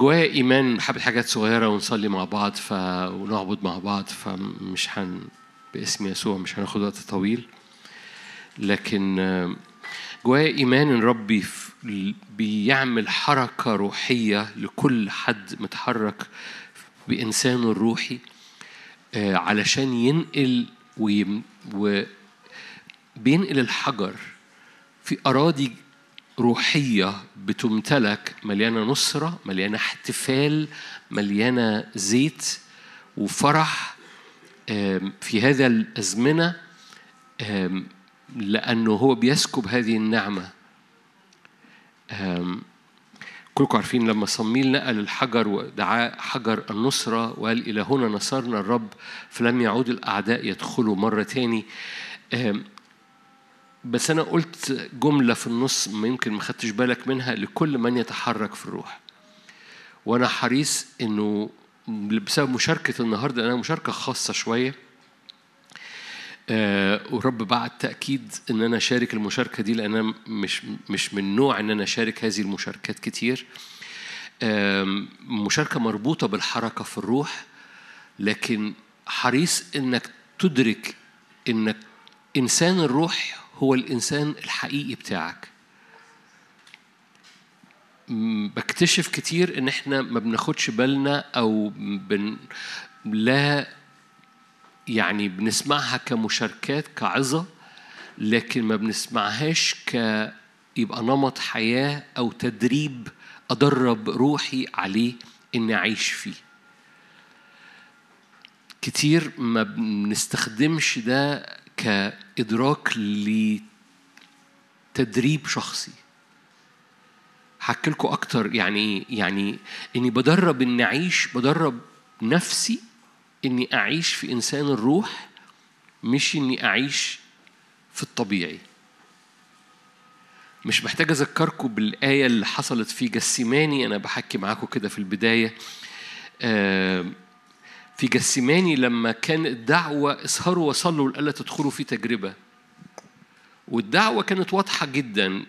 جوايا إيمان حبه حاجات صغيرة ونصلي مع بعض ف... ونعبد مع بعض فمش هن باسم يسوع مش هناخد وقت طويل. لكن جوايا إيمان إن ربي بيعمل حركة روحية لكل حد متحرك بإنسانه الروحي آه، علشان ينقل ويم... و... بينقل الحجر في أراضي روحية بتمتلك مليانة نصرة مليانة احتفال مليانة زيت وفرح في هذا الأزمنة لأنه هو بيسكب هذه النعمة. كلكم عارفين لما صميل نقل الحجر ودعا حجر النصرة وقال إلى هنا نصرنا الرب فلم يعود الأعداء يدخلوا مرة تاني. بس أنا قلت جملة في النص ما يمكن ما خدتش بالك منها لكل من يتحرك في الروح. وأنا حريص إنه بسبب مشاركة النهاردة أنا مشاركة خاصة شوية آه، ورب بعد تأكيد إن أنا أشارك المشاركة دي لأن أنا مش مش من نوع إن أنا أشارك هذه المشاركات كتير. آم، مشاركة مربوطة بالحركة في الروح لكن حريص إنك تدرك إنك إنسان الروح هو الإنسان الحقيقي بتاعك. بكتشف كتير إن إحنا ما بناخدش بالنا أو بن لا يعني بنسمعها كمشاركات كعظة لكن ما بنسمعهاش ك يبقى نمط حياة أو تدريب أدرب روحي عليه إني أعيش فيه. كتير ما بنستخدمش ده كإدراك لتدريب شخصي. هحكي لكم أكتر يعني يعني إني بدرب إني أعيش بدرب نفسي إني أعيش في إنسان الروح مش إني أعيش في الطبيعي. مش محتاج أذكركم بالآية اللي حصلت في جسيماني أنا بحكي معاكم كده في البداية. آه، في جسيماني لما كان الدعوة اسهروا وصلوا لألا تدخلوا في تجربة. والدعوة كانت واضحة جدا.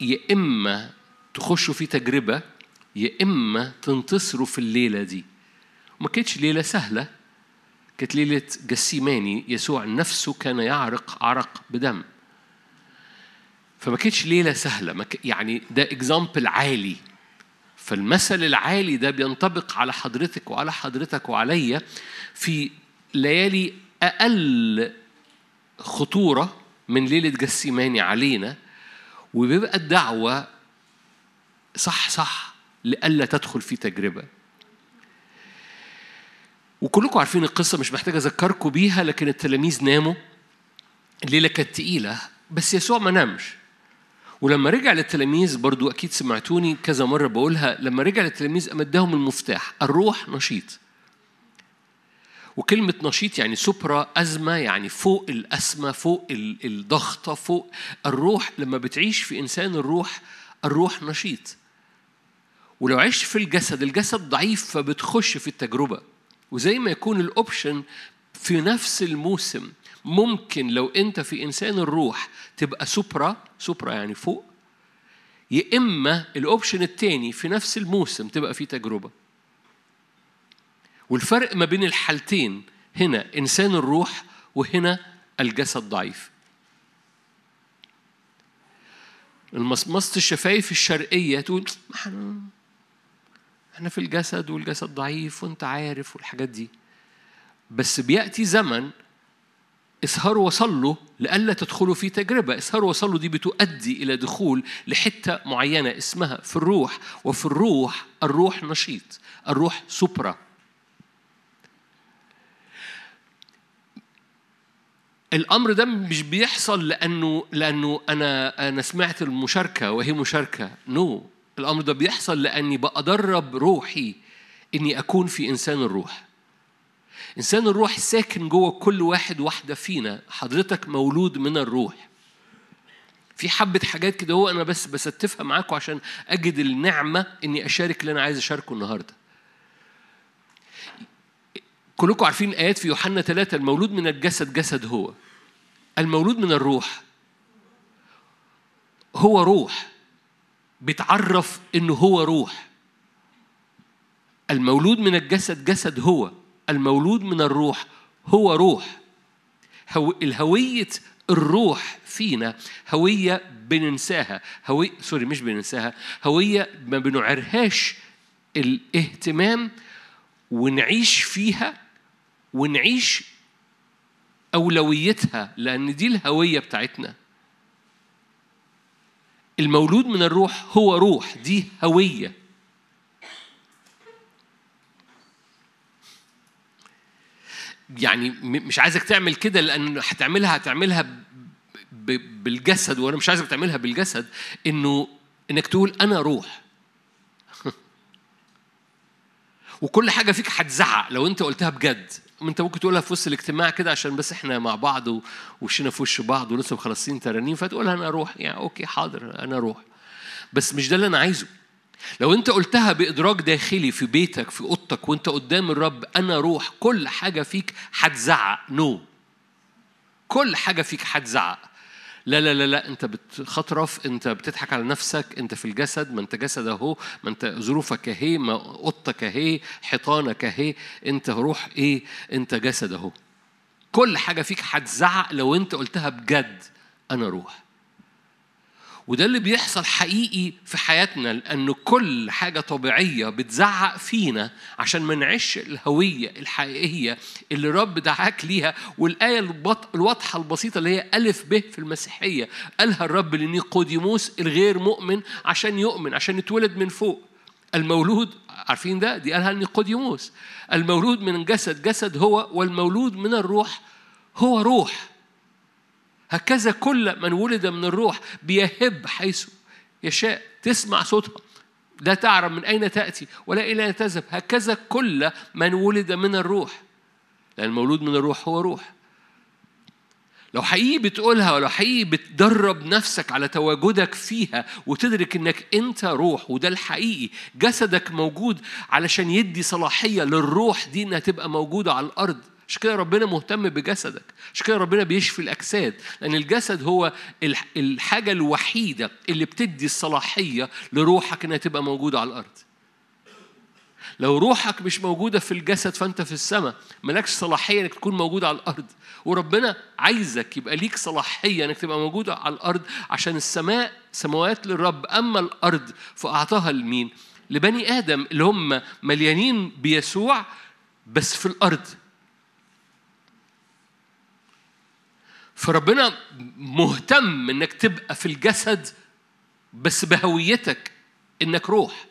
يا إما تخشوا في تجربة يا إما تنتصروا في الليلة دي. وما كانتش ليلة سهلة كانت ليلة جسيماني. يسوع نفسه كان يعرق عرق بدم. فما كانتش ليلة سهلة. ما يعني ده اكزامبل عالي. فالمثل العالي ده بينطبق على حضرتك وعلى حضرتك وعليا في ليالي أقل خطورة من ليلة جسيماني علينا وبيبقى الدعوة صح صح لئلا تدخل في تجربة. وكلكم عارفين القصة مش محتاج أذكركم بيها لكن التلاميذ ناموا. الليلة كانت تقيلة بس يسوع ما نامش. ولما رجع للتلاميذ برضو أكيد سمعتوني كذا مرة بقولها لما رجع للتلاميذ قام اداهم المفتاح الروح نشيط. وكلمة نشيط يعني سوبرا أزمة يعني فوق الأسمة فوق ال- الضغطة فوق الروح. لما بتعيش في إنسان الروح الروح نشيط. ولو عشت في الجسد الجسد ضعيف فبتخش في التجربة. وزي ما يكون ال option في نفس الموسم ممكن لو أنت في إنسان الروح تبقى supra supra يعني فوق يا إما ال option التاني في نفس الموسم تبقى في تجربة. والفرق ما بين الحالتين هنا إنسان الروح وهنا الجسد ضعيف. المصمصة الشفايف الشرقية تقول "ما إحنا إحنا في الجسد والجسد ضعيف وانت عارف والحاجات دي. بس بيأتي زمن اسهروا وصلوا لئلا تدخلوا في تجربة. اسهروا وصلوا دي بتؤدي إلى دخول لحتة معينة اسمها في الروح وفي الروح الروح نشيط الروح سوبرا. الأمر ده مش بيحصل لأنه لأنه أنا أنا سمعت المشاركة وهي مشاركة. نو no. الأمر ده بيحصل لأني بأدرب روحي إني أكون في إنسان الروح. إنسان الروح ساكن جوه كل واحد واحدة فينا. حضرتك مولود من الروح. في حبة حاجات كده هو أنا بس بستفها معاكم عشان أجد النعمة إني أشارك اللي أنا عايز أشاركه النهاردة. كلكم عارفين آيات في يوحنا ثلاثة المولود من الجسد جسد هو. المولود من الروح. هو روح. بيتعرف إنه هو روح. المولود من الجسد جسد هو. المولود من الروح هو روح. هو الهوية الروح فينا هوية بننساها هوية سوري مش بننساها هوية ما بنعرهاش الاهتمام ونعيش فيها ونعيش أولويتها لأن دي الهوية بتاعتنا. المولود من الروح هو روح دي هوية. يعني مش عايزك تعمل كده لأن هتعملها هتعملها بالجسد وأنا مش عايزك تعملها بالجسد إنه إنك تقول أنا روح. وكل حاجة فيك هتزعق لو أنت قلتها بجد. أنت ممكن تقولها في وسط الاجتماع كده عشان بس إحنا مع بعض ووشنا في وش بعض ولسه مخلصين ترانيم فتقولها أنا أروح يعني okay حاضر أنا أروح بس مش ده اللي أنا عايزه. لو انت قلتها بإدراك داخلي في بيتك في أوضتك وانت قدام الرب أنا روح كل حاجة فيك هتزعق. no no. كل حاجة فيك هتزعق. لا لا لا لا انت بتخطرف انت بتضحك على نفسك انت في الجسد ما انت جسد اهو ما انت ظروفك اهي ما أوضتك اهي حيطانك اهي انت روح إيه؟ انت جسد اهو. كل حاجة فيك هتزعق لو انت قلتها بجد أنا روح. وده اللي بيحصل حقيقي في حياتنا لأن كل حاجة طبيعية بتزعق فينا عشان ما نعيش الهوية الحقيقية اللي رب دعاك ليها والآية الواضحة البسيطة اللي هي ألف ب في المسيحية. قالها الرب لنيقوديموس الغير مؤمن عشان يؤمن عشان يتولد من فوق. المولود عارفين ده؟ دي قالها نيقوديموس. المولود من جسد جسد هو والمولود من الروح هو روح. هكذا كل من ولد من الروح بيهب حيث يشاء. تسمع صوتها. لا تعرف من أين تأتي ولا إلى أين تذهب. هكذا كل من ولد من الروح. لأن المولود من الروح هو روح. لو حقيقي بتقولها ولو حقيقي بتدرب نفسك على تواجدك فيها وتدرك إنك أنت روح وده الحقيقي. جسدك موجود علشان يدي صلاحية للروح دي إنها تبقى موجودة على الأرض. عشان كده ربنا مهتم بجسدك عشان كده ربنا بيشفي الأجساد لأن الجسد هو الحاجة الوحيدة اللي بتدي الصلاحية لروحك إنها تبقى موجودة على الأرض. لو روحك مش موجودة في الجسد فأنت في السماء مالكش صلاحية إنك تكون موجود على الأرض. وربنا عايزك يبقى ليك صلاحية إنك تبقى موجودة على الأرض عشان السماء سماوات للرب أما الأرض فأعطاها لمين؟ لبني آدم اللي هم مليانين بيسوع بس في الأرض. فربنا مهتم إنك تبقى في الجسد بس بهويتك إنك روح.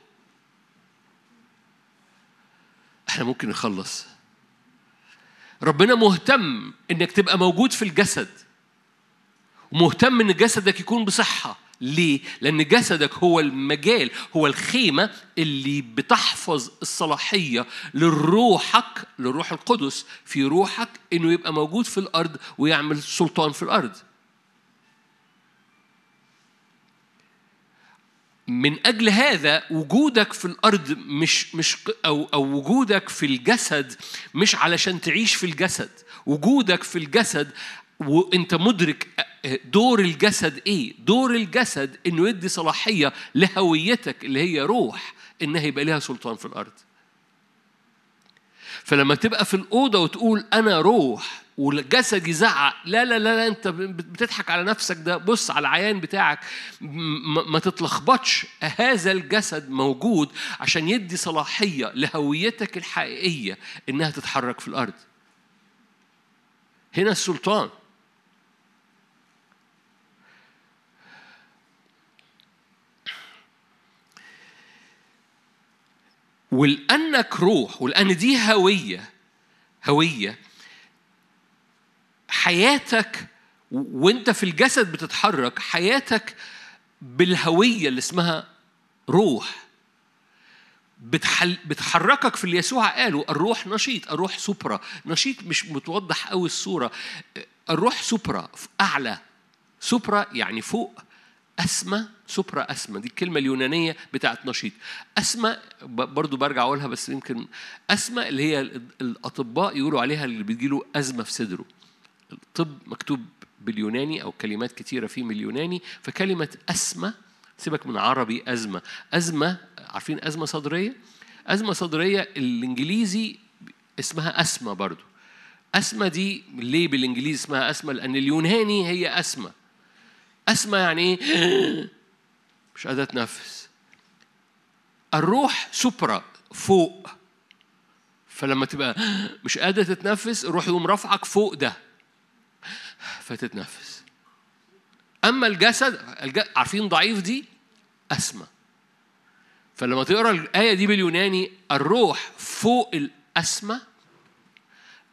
إحنا ممكن نخلص. ربنا مهتم إنك تبقى موجود في الجسد. ومهتم إن جسدك يكون بصحة. ليه؟ لأن جسدك هو المجال هو الخيمة اللي بتحفظ الصلاحية لروحك للروح القدس في روحك إنه يبقى موجود في الأرض ويعمل سلطان في الأرض. من أجل هذا وجودك في الأرض مش مش أو أو وجودك في الجسد مش علشان تعيش في الجسد، وجودك في الجسد وأنت مدرك دور الجسد إيه؟ دور الجسد انه يدي صلاحية لهويتك اللي هي روح انها يبقى لها سلطان في الأرض. فلما تبقى في الأوضة وتقول أنا روح والجسد يزعق لا لا لا, لا انت بتضحك على نفسك ده بص على العيان بتاعك ما تتلخبطش هذا الجسد موجود عشان يدي صلاحية لهويتك الحقيقية إنها تتحرك في الأرض. هنا السلطان ولأنك روح ولأن دي هوية هوية. حياتك وانت في الجسد بتتحرك حياتك بالهوية اللي اسمها روح. بتحركك في اللي يسوع قاله الروح نشيط الروح سوبرا. نشيط مش متوضح قوي الصورة. الروح سوبرا أعلى. سوبرا يعني فوق. أسمى سوبرا أسمى دي الكلمة اليونانية بتاعت نشيط. أسمى برضو برجع أقولها بس يمكن أسمى اللي هي الأطباء يقولوا عليها اللي بيجيله أزمة في صدره. الطب مكتوب باليوناني أو كلمات كتيرة فيه من اليوناني فكلمة أسمى سيبك من عربي أزمة. أزمة عارفين أزمة صدرية؟ أزمة صدرية الإنجليزي اسمها أسمى برضو. أسمى دي ليه بالإنجليزي اسمها أسمى لأن اليوناني هي أسمى أسمى يعني إيه؟ مش قادرة تنفس الروح سوبرا فوق. فلما تبقى مش قادر تتنفس الروح يقوم رافعك فوق ده. فتتنفس. أما الجسد عارفين ضعيف دي؟ أسمى. فلما تقرأ الآية دي باليوناني الروح فوق الأسمى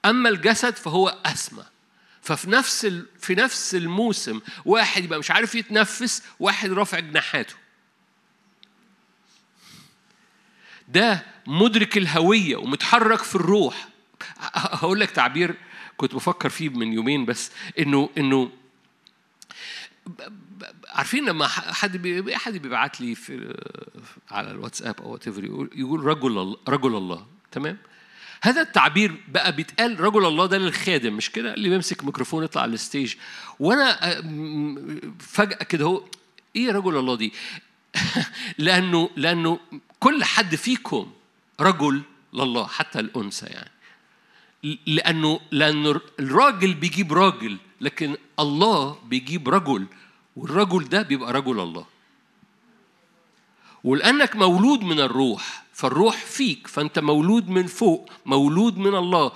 أما الجسد فهو أسمى. ففي نفس في نفس الموسم واحد يبقى مش عارف يتنفس واحد رافع جناحاته. ده مدرك الهوية ومتحرك في الروح. هقول لك تعبير كنت بفكر فيه من يومين بس إنه إنه عارفين لما حد حد بيبعت لي في على الواتساب أو وات يقول رجل رجل الله تمام؟ هذا التعبير بقى بيتقال رجل الله ده للخادم مش كده؟ اللي بيمسك ميكروفون يطلع على الستيج. وأنا فجأة كده هو إيه رجل الله دي؟ لأنه لأنه كل حد فيكم رجل لله حتى الأنثى يعني. لأنه لأنه الراجل بيجيب راجل لكن الله بيجيب رجل والرجل ده بيبقى رجل الله. ولأنك مولود من الروح فالروح فيك فأنت مولود من فوق مولود من الله.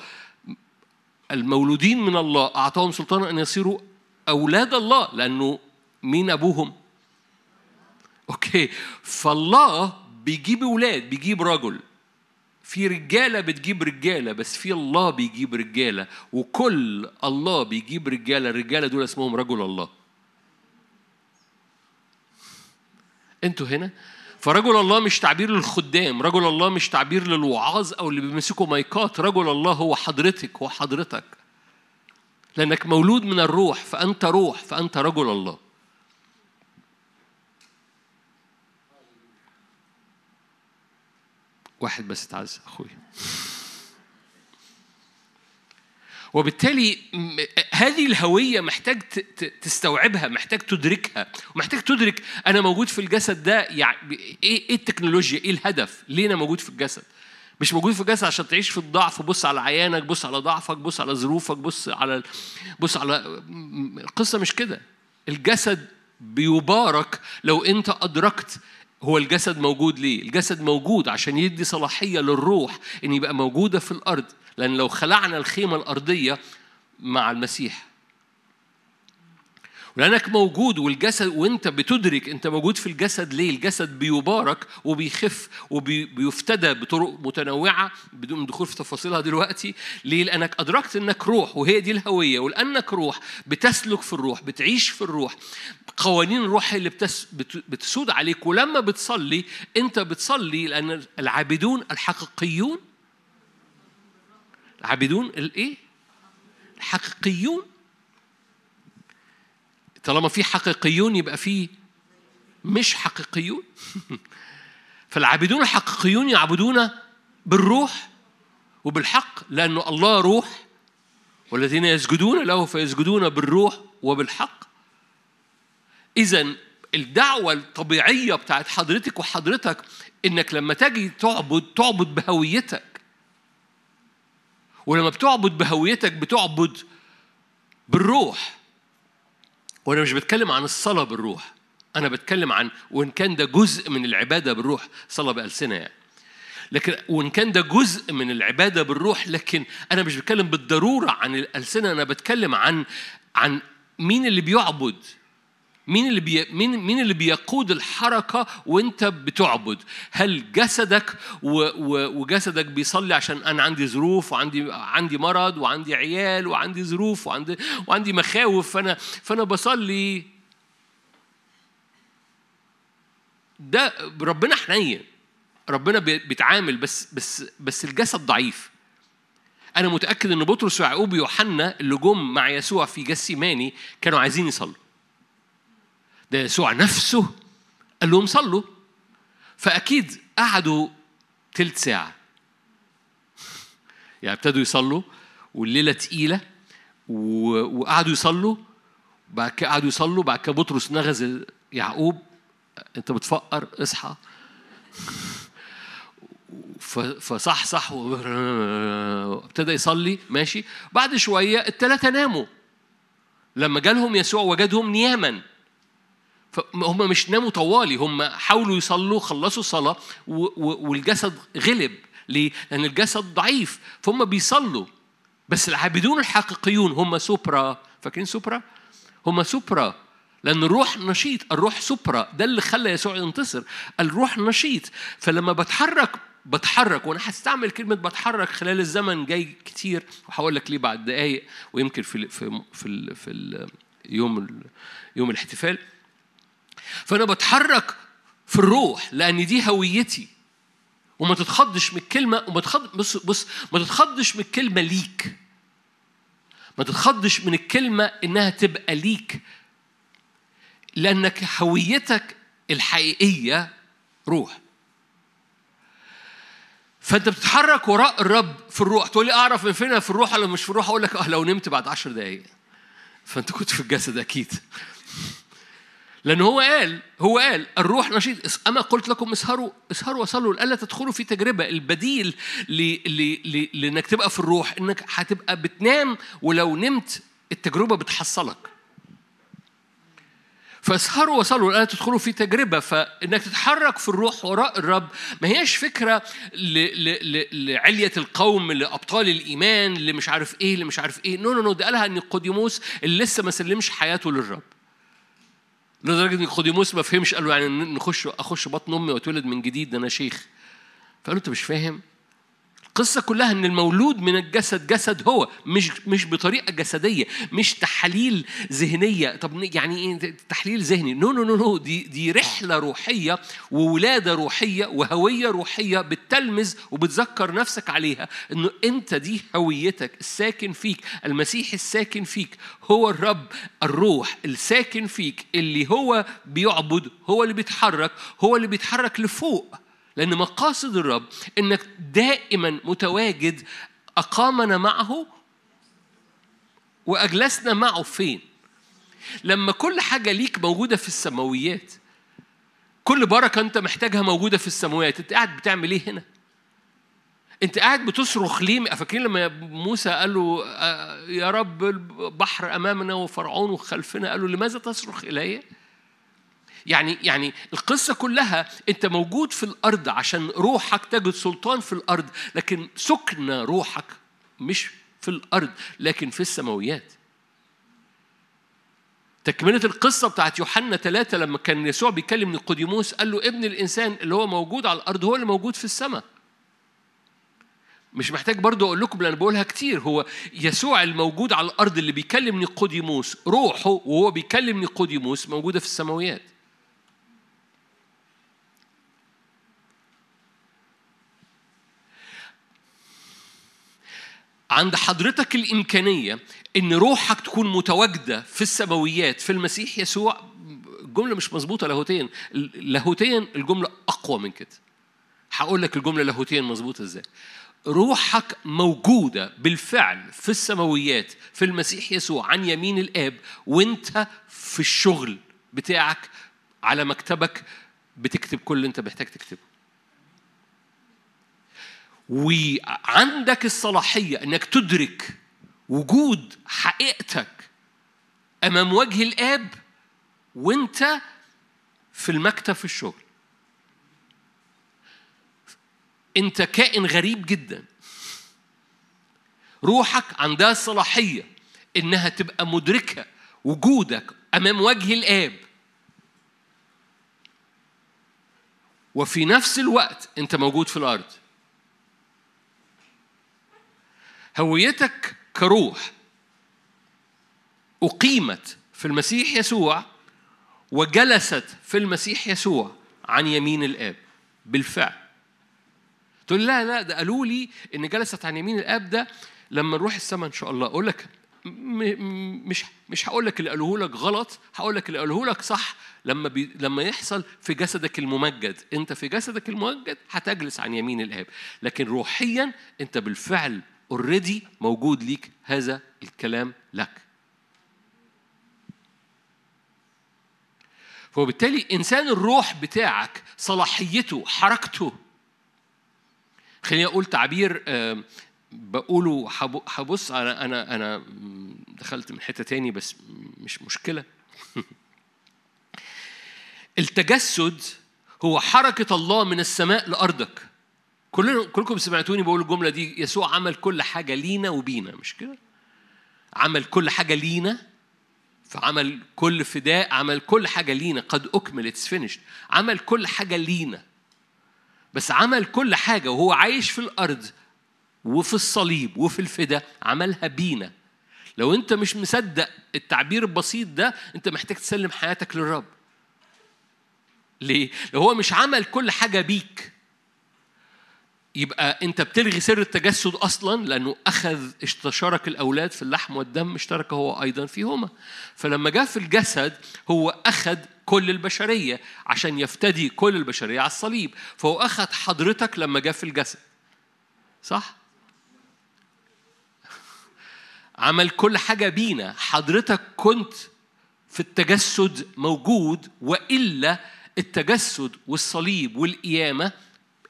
المولودين من الله أعطاهم سلطانا أن يصيروا أولاد الله لأنه مين أبوهم؟ أوكي. فالله بيجيب أولاد بيجيب رجل. في رجالة بتجيب رجالة بس في الله بيجيب رجالة. وكل الله بيجيب رجالة الرجالة دول اسمهم رجل الله. أنتوا هنا؟ فرجل الله مش تعبير للخدام رجل الله مش تعبير للوعاظ أو اللي بيمسكوا مايكات رجل الله هو حضرتك هو حضرتك. لأنك مولود من الروح فأنت روح فأنت رجل الله. واحد بس اتعز اخويا وبالتالي هذه الهوية محتاج تستوعبها محتاج تدركها ومحتاج تدرك أنا موجود في الجسد ده يعني إيه التكنولوجيا إيه الهدف؟ ليه أنا موجود في الجسد؟ مش موجود في الجسد عشان تعيش في الضعف بص على عيانك بص على ضعفك بص على ظروفك بص على بص على القصة مش كده. الجسد بيبارك لو أنت أدركت هو الجسد موجود ليه؟ الجسد موجود عشان يدي صلاحية للروح إن يبقى موجودة في الأرض لأن لو خلعنا الخيمة الأرضية مع المسيح لأنك موجود والجسد وأنت بتدرك أنت موجود في الجسد ليه؟ الجسد بيبارك وبيخف وبيفتدى بطرق متنوعة بدون دخول في تفاصيلها دلوقتي، ليه؟ لأنك أدركت أنك روح وهي دي الهوية ولأنك روح بتسلك في الروح، بتعيش في الروح، قوانين الروح اللي بتس بتسود عليك ولما بتصلي أنت بتصلي لأن العابدون الحقيقيون العابدون الإيه؟ الحقيقيون طالما في حقيقيون يبقى في مش حقيقيون. فالعابدون الحقيقيون يعبدون بالروح وبالحق لأنه الله روح والذين يسجدون له فيسجدون بالروح وبالحق. إذا الدعوة الطبيعية بتاعت حضرتك وحضرتك إنك لما تجي تعبد تعبد بهويتك. ولما بتعبد بهويتك بتعبد بالروح. وأنا مش بتكلم عن الصلاة بالروح أنا بتكلم عن وإن كان ده جزء من العبادة بالروح صلاة بألسنة يعني. لكن وإن كان ده جزء من العبادة بالروح لكن أنا مش بتكلم بالضرورة عن الألسنة أنا بتكلم عن عن مين اللي بيعبد. مين اللي بي مين مين اللي بيقود الحركة وانت بتعبد؟ هل جسدك و و وجسدك بيصلي عشان أنا عندي ظروف وعندي عندي مرض وعندي عيال وعندي ظروف وعندي وعندي مخاوف فانا فأنا بصلي. ده ربنا حنين. ربنا بيتعامل بس بس بس الجسد ضعيف. أنا متأكد إن بطرس ويعقوب ويوحنا اللي جم مع يسوع في جسيماني كانوا عايزين يصلوا. ده يسوع نفسه. قال لهم صلوا. فأكيد قعدوا تلت ساعة. يعني ابتدوا يصلوا والليلة تقيلة وقعدوا يصلوا. بعد كده قعدوا يصلوا بعد كده بطرس نغز يعقوب. انت بتفقر اصحى. فصح و... وابتدى يصلي ماشي. بعد شوية الثلاثه ناموا. لما جالهم يسوع وجدهم نياما. فهم مش ناموا طوالي هم حاولوا يصلوا خلصوا الصلاة والجسد غلب. ليه؟ لأن الجسد ضعيف فهم بيصلوا. بس العابدون الحقيقيون هم سوبرا. فاكرين سوبرا؟ هم سوبرا. لأن الروح نشيط الروح سوبرا. ده اللي خلى يسوع ينتصر. الروح نشيط. فلما بتحرك بتحرك وأنا هستعمل كلمة بتحرك خلال الزمن جاي كتير وهقول لك ليه بعد دقايق ويمكن في في في, في يوم يوم الاحتفال. فأنا بتحرك في الروح لأن دي هويتي. وما تتخضش من الكلمة وما تخض بص بص ما تتخضش من الكلمة ليك. ما تتخضش من الكلمة إنها تبقى ليك. لأنك هويتك الحقيقية روح. فأنت بتتحرك وراء الرب في الروح. تقول لي أعرف من فين في الروح ولا مش في الروح؟ أقول لك أه لو نمت بعد عشر دقايق. فأنت كنت في الجسد أكيد. لأن هو قال هو قال الروح نشيط أما قلت لكم اسهروا اسهروا وصلوا لألا تدخلوا في تجربة. البديل لأنك تبقى في الروح إنك هتبقى بتنام ولو نمت التجربة بتحصلك. فاسهروا وصلوا لا تدخلوا في تجربة. فإنك تتحرك في الروح وراء الرب ما هيش فكرة لعلية القوم لأبطال الإيمان اللي مش عارف إيه اللي مش عارف إيه. no no no ده قالها نيقوديموس اللي لسه ما سلمش حياته للرب. لدرجة إن نيقوديموس ما فهمش قال له يعني نخش أخش بطن أمي وأتولد من جديد ده أنا شيخ. فقال له أنت مش فاهم؟ القصة كلها إن المولود من الجسد جسد هو مش مش بطريقة جسدية مش تحاليل ذهنية. طب يعني إيه تحليل ذهني؟ no no no no دي دي رحلة روحية وولادة روحية وهوية روحية بتلمز وبتذكر نفسك عليها إنه أنت دي هويتك الساكن فيك المسيح الساكن فيك هو الرب الروح الساكن فيك اللي هو بيعبد هو اللي بيتحرك هو اللي بيتحرك لفوق. لأن مقاصد الرب إنك دائما متواجد أقامنا معه وأجلسنا معه فين؟ لما كل حاجة ليك موجودة في السماويات كل بركة أنت محتاجها موجودة في السماوات أنت قاعد بتعمل إيه هنا؟ أنت قاعد بتصرخ ليه؟ فاكرين لما موسى قال له يا رب البحر أمامنا وفرعون وخلفنا قال له لماذا تصرخ إلي؟ يعني يعني القصة كلها أنت موجود في الأرض عشان روحك تجد سلطان في الأرض لكن سكن روحك مش في الأرض لكن في السماويات. تكملة القصة بتاعت يوحنا ثلاثة لما كان يسوع بيكلم نيقوديموس قال له ابن الإنسان اللي هو موجود على الأرض هو اللي موجود في السماء. مش محتاج برضو أقول لكم لأن بقولها كتير هو يسوع الموجود على الأرض اللي بيكلم نيقوديموس روحه وهو بيكلم نيقوديموس موجودة في السماويات. عند حضرتك الإمكانية إن روحك تكون متواجدة في السماويات في المسيح يسوع الجملة مش مظبوطة لاهوتيا لاهوتيا الجملة أقوى من كده. هقول لك الجملة لاهوتيا مظبوطة إزاي. روحك موجودة بالفعل في السماويات في المسيح يسوع عن يمين الآب وأنت في الشغل بتاعك على مكتبك بتكتب كل اللي أنت محتاج تكتبه. وعندك الصلاحية أنك تدرك وجود حقيقتك أمام وجه الآب وأنت في المكتب في الشغل. أنت كائن غريب جدا. روحك عندها الصلاحية إنها تبقى مدركة وجودك أمام وجه الآب. وفي نفس الوقت أنت موجود في الأرض. هويتك كروح. أقيمت في المسيح يسوع وجلست في المسيح يسوع عن يمين الآب. بالفعل. تقول لا لا ده قالوا لي إن جلست عن يمين الآب ده لما نروح السماء إن شاء الله. أقول لك مش مش هقول لك اللي قالوه لك غلط هقول لك اللي قالوه لك صح. لما بي لما يحصل في جسدك الممجد. أنت في جسدك الممجد هتجلس عن يمين الآب. لكن روحيا أنت بالفعل already موجود ليك هذا الكلام لك. فبالتالي إنسان الروح بتاعك صلاحيته حركته خليني أقول تعبير آه، بقوله هبص أنا أنا أنا دخلت من حتة تاني بس مش مشكلة. التجسد هو حركة الله من السماء لأرضك. كلكم سمعتوني بقول الجملة دي يسوع عمل كل حاجة لينا وبينا مش كده؟ عمل كل حاجة لينا فعمل كل فداء عمل كل حاجة لينا قد أكمل it's finished عمل كل حاجة لينا. بس عمل كل حاجة وهو عايش في الأرض وفي الصليب وفي الفداء عملها بينا. لو أنت مش مصدق التعبير البسيط ده أنت محتاج تسلم حياتك للرب. ليه؟ لو هو مش عمل كل حاجة بيك يبقى انت بتلغي سر التجسد أصلا لأنه أخذ استشارك الأولاد في اللحم والدم اشترك هو أيضا فيهما. فلما جاء في الجسد هو أخذ كل البشرية عشان يفتدي كل البشرية على الصليب. فهو أخذ حضرتك لما جاء في الجسد. صح؟ عمل كل حاجة بينا. حضرتك كنت في التجسد موجود وإلا التجسد والصليب والقيامة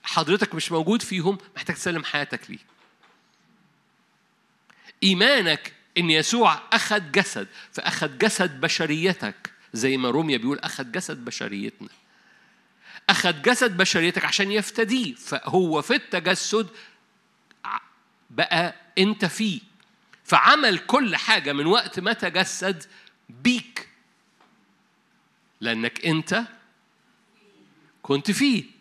حضرتك مش موجود فيهم محتاج تسلم حياتك ليه. إيمانك إن يسوع أخذ جسد فأخذ جسد بشريتك زي ما روميا بيقول أخذ جسد بشريتنا. أخذ جسد بشريتك عشان يفتديه فهو في التجسد بقى أنت فيه. فعمل كل حاجة من وقت ما تجسد بيك لأنك أنت كنت فيه.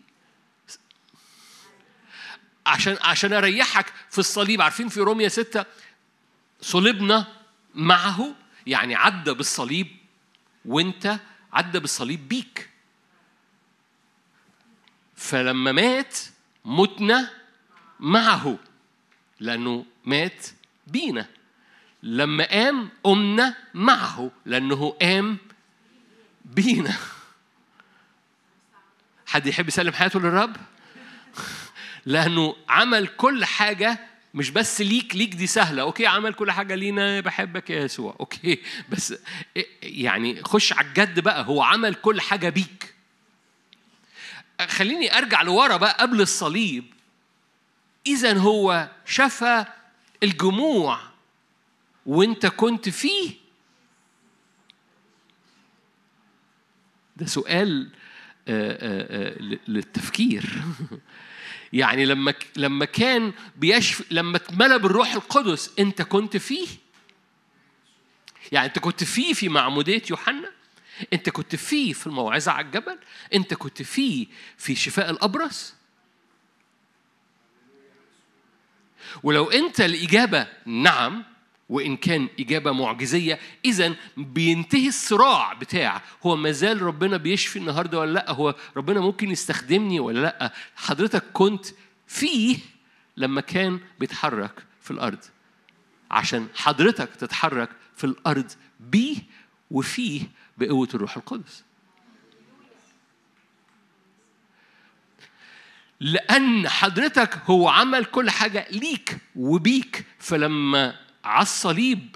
عشان عشان اريحك في الصليب. عارفين في روميا ستة صلبنا معه؟ يعني عدى بالصليب وانت عدى بالصليب بيك. فلما مات متنا معه لأنه مات بينا. لما قام قمنا معه لأنه قام بينا. حد يحب يسلم حياته للرب؟ لأنه عمل كل حاجة مش بس ليك ليك دي سهلة. okay عمل كل حاجة لينا بحبك يا يسوع. okay بس يعني خش على الجد بقى. هو عمل كل حاجة بيك. خليني أرجع لورا بقى قبل الصليب. إذا هو شفى الجموع وانت كنت فيه. ده سؤال آه، آه، آه، للتفكير. يعني لما لما كان بيشفي لما اتملى بالروح القدس انت كنت فيه. يعني انت كنت فيه في معمودية يوحنا انت كنت فيه في الموعظة على الجبل انت كنت فيه في شفاء الأبرص. ولو انت الإجابة نعم وإن كان إجابة معجزية إذا بينتهي الصراع بتاع هو مازال ربنا بيشفي النهاردة ولا لأ؟ هو ربنا ممكن يستخدمني ولا لأ؟ حضرتك كنت فيه لما كان بيتحرك في الأرض. عشان حضرتك تتحرك في الأرض بيه وفيه بقوة الروح القدس. لأن حضرتك هو عمل كل حاجة ليك وبيك فلما على الصليب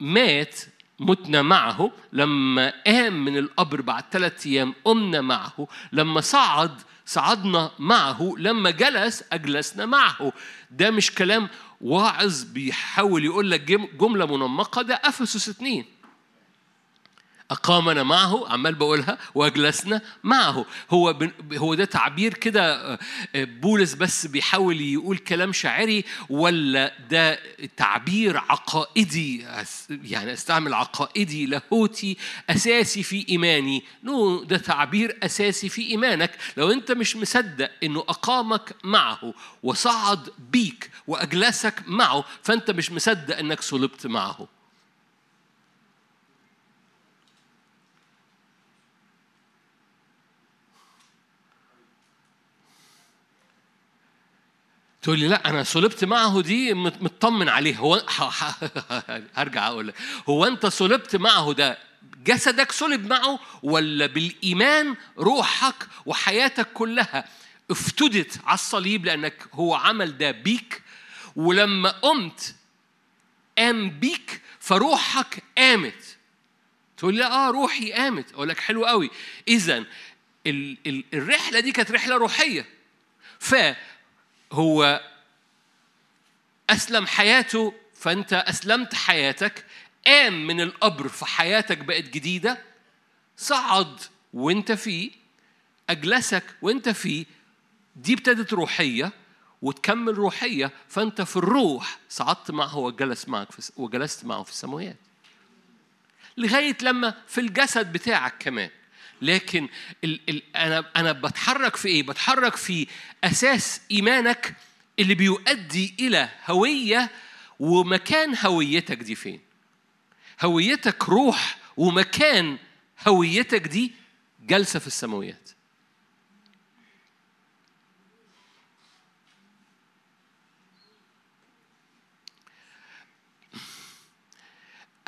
مات متنا معه. لما قام من القبر بعد ثلاثة أيام قمنا معه. لما صعد صعدنا معه. لما جلس أجلسنا معه. ده مش كلام واعظ بيحاول يقول لك جم- جملة منمقة ده أفسس اتنين. أقامنا معه عمال بقولها وأجلسنا معه. هو هو ده تعبير كده آه، آه، بولس بس بيحاول يقول كلام شاعري ولا ده تعبير عقائدي يعني أستعمل عقائدي لاهوتي أساسي في إيماني؟ نو ده تعبير أساسي في إيمانك. لو أنت مش مصدق إنه أقامك معه وصعد بيك وأجلسك معه فأنت مش مصدق إنك صلبت معه. تقول لي لا أنا صلبت معه دي مطمن عليه. هو هرجع أقول لك. هو أنت صلبت معه ده جسدك صلب معه ولا بالإيمان روحك وحياتك كلها افتدت على الصليب لأنك هو عمل ده بيك؟ ولما قمت قام بيك فروحك قامت تقول لي آه روحي قامت أقول لك حلو قوي اذا ال- ال- الرحلة دي كانت رحلة روحية. ف هو أسلم حياته فأنت أسلمت حياتك قام من القبر فحياتك بقت جديدة صعد وأنت فيه أجلسك وأنت فيه دي ابتدت روحية وتكمل روحية فأنت في الروح صعدت معه وجلس معك في وجلست معه في السماوات. لغاية لما في الجسد بتاعك كمان. لكن ال ال أنا أنا بتحرك في إيه؟ بتحرك في أساس إيمانك اللي بيؤدي إلى هوية ومكان هويتك دي فين؟ هويتك روح ومكان هويتك دي جالسة في السماويات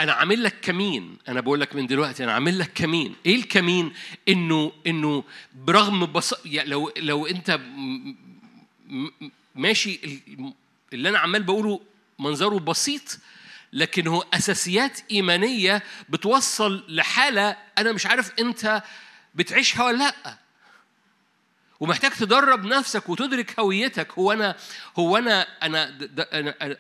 أنا عامل لك كمين. أنا بقول لك من دلوقتي أنا عامل لك كمين. إيه الكمين؟ إنه إنه برغم بص... يعني لو لو أنت ماشي اللي أنا عمال بقوله منظره بسيط لكن هو أساسيات إيمانية بتوصل لحالة أنا مش عارف أنت بتعيشها ولا لأ. ومحتاج تدرب نفسك وتدرك هويتك. هو أنا هو أنا أنا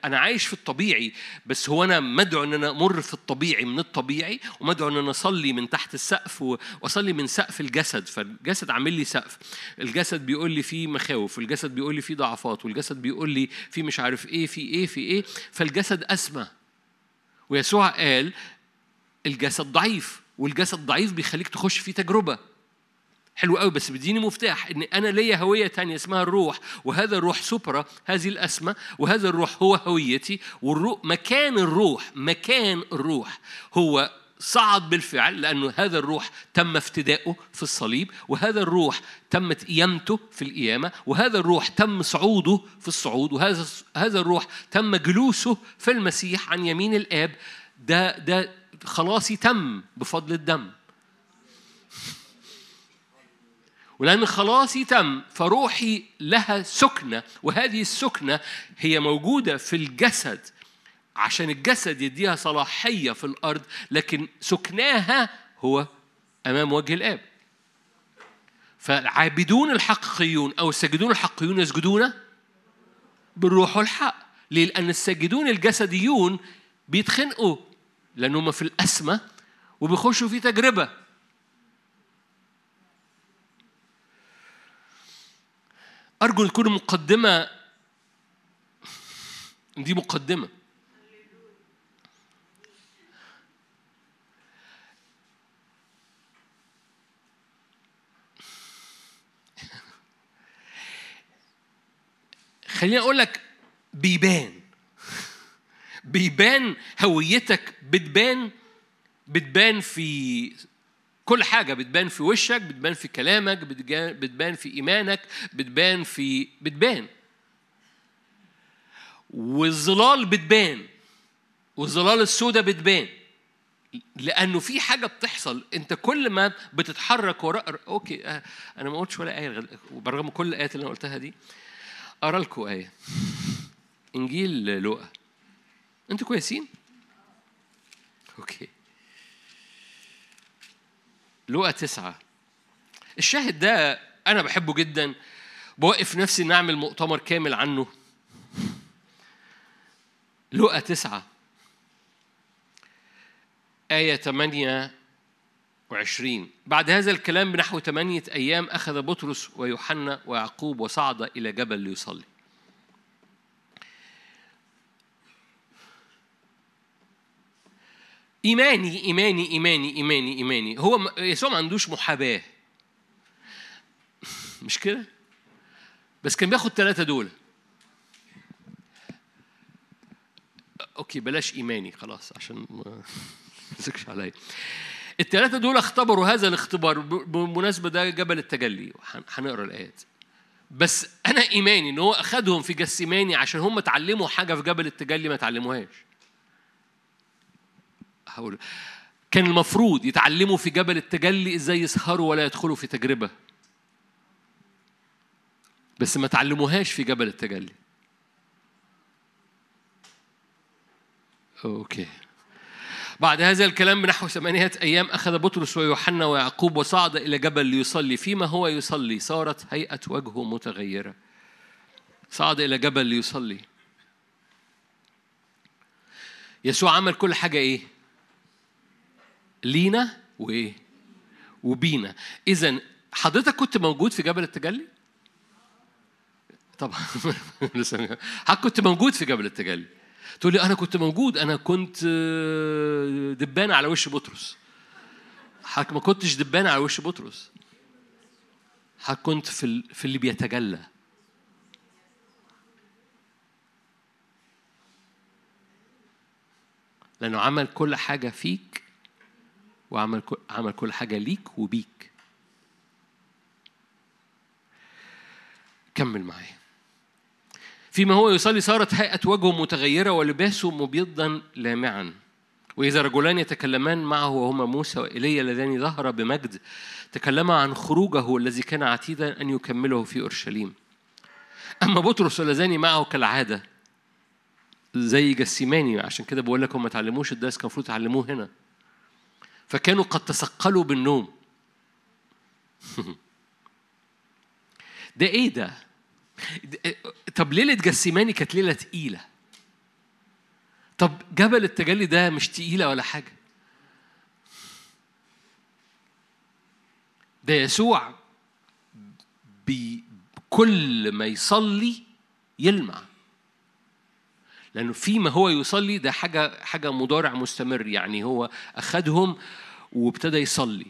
أنا عايش في الطبيعي بس هو أنا مدعو إن أنا أمر في الطبيعي من الطبيعي ومدعو إن أنا أصلي من تحت السقف وأصلي من سقف الجسد. فالجسد عامل لي سقف. الجسد بيقول لي فيه مخاوف والجسد بيقول لي فيه ضعفات والجسد بيقول لي في مش عارف إيه في إيه في إيه. فالجسد اسمى ويسوع قال الجسد ضعيف والجسد ضعيف بيخليك تخش في تجربة. حلو قوي بس بيديني مفتاح إن أنا ليا هوية تانية اسمها الروح وهذا الروح سوبرا هذه الاسمى وهذا الروح هو هويتي والروح مكان الروح مكان الروح هو صعد بالفعل لأنه هذا الروح تم افتداؤه في الصليب وهذا الروح تمت قيامته في القيامة وهذا الروح تم صعوده في الصعود وهذا هذا الروح تم جلوسه في المسيح عن يمين الآب. ده ده خلاصي تم بفضل الدم. ولأن خلاصي تم فروحي لها سكنة وهذه السكنة هي موجودة في الجسد عشان الجسد يديها صلاحية في الأرض لكن سكناها هو أمام وجه الآب. فالعابدون الحقيقيون أو الساجدون الحقيقيون يسجدون بالروح والحق. ليه؟ لأن الساجدون الجسديون بيتخنقوا لأنهم في الأسمة وبيخشوا في تجربة. أرجو أن تكون مقدمة. دي مقدمة. خليني أقول لك بيبان. بيبان هويتك بتبان بتبان في كل حاجة بتبان في وشك بتبان في كلامك بتبان في إيمانك بتبان في بتبان. والظلال بتبان والظلال السوداء بتبان. لأنه في حاجة بتحصل أنت كل ما بتتحرك وراء أوكي آه، أنا ما قلتش ولا آية برغم كل الآيات اللي أنا قلتها دي أقرأ لكم آية. إنجيل لوقا. أنتوا كويسين؟ أوكي. لقى تسعة. الشاهد ده أنا بحبه جدا. بوقف نفسي نعمل مؤتمر كامل عنه. لقى تسعة. آية 28 بعد هذا الكلام بنحو ثمانية أيام أخذ بطرس ويوحنا ويعقوب وصعد إلى جبل ليصلي. إيماني إيماني إيماني إيماني إيماني. هو يسوع ما عندوش محاباة. مش كده؟ بس كان بياخد ثلاثة دول. أوكي بلاش إيماني خلاص عشان ما تمسكش عليا. الثلاثة دول اختبروا هذا الاختبار بالمناسبة ده جبل التجلي. هنقرا الآيات. بس أنا إيماني إن هو أخدهم في جسيماني عشان هم اتعلموا حاجة في جبل التجلي ما اتعلموهاش. هقول كان المفروض يتعلموا في جبل التجلي إزاي يسهروا ولا يدخلوا في تجربة. بس ما تعلموهاش في جبل التجلي. أوكي. بعد هذا الكلام بنحو ثمانية أيام أخذ بطرس ويوحنا ويعقوب وصعد إلى جبل ليصلي. فيما هو يصلي؟ صارت هيئة وجهه متغيرة. صعد إلى جبل ليصلي. يسوع عمل كل حاجة إيه؟ لينا وإيه؟ وبينا. إذا حضرتك كنت موجود في جبل التجلي؟ طبعا. حضرتك كنت موجود في جبل التجلي. تقول لي أنا كنت موجود أنا كنت آه، دبانة على وش بطرس. حضرتك ما كنتش دبانة على وش بطرس. حضرتك كنت في في اللي بيتجلى. لأنه عمل كل حاجة فيك وعمل عمل كل حاجة ليك وبيك. كمل معايا. فيما هو يصلي صارت هيئة وجهه متغيرة ولباسه مبيضا لامعا. وإذا رجلان يتكلمان معه وهما موسى وإيليا اللذان ظهر بمجد تكلما عن خروجه الذي كان عتيدا أن يكمله في أورشليم. أما بطرس واللذان معه كالعادة زي جسيماني عشان كده بقول لكم ما تعلموش الدرس كان المفروض تعلموه هنا. فكانوا قد تثقلوا بالنوم. ده إيه ده؟ طب ليلة جسيماني كانت ليلة تقيلة. طب جبل التجلي ده مش تقيلة ولا حاجة؟ ده يسوع بكل ما يصلي يلمع. لأنه فيما هو يصلي ده حاجة حاجة مضارع مستمر. يعني هو أخدهم وابتدى يصلي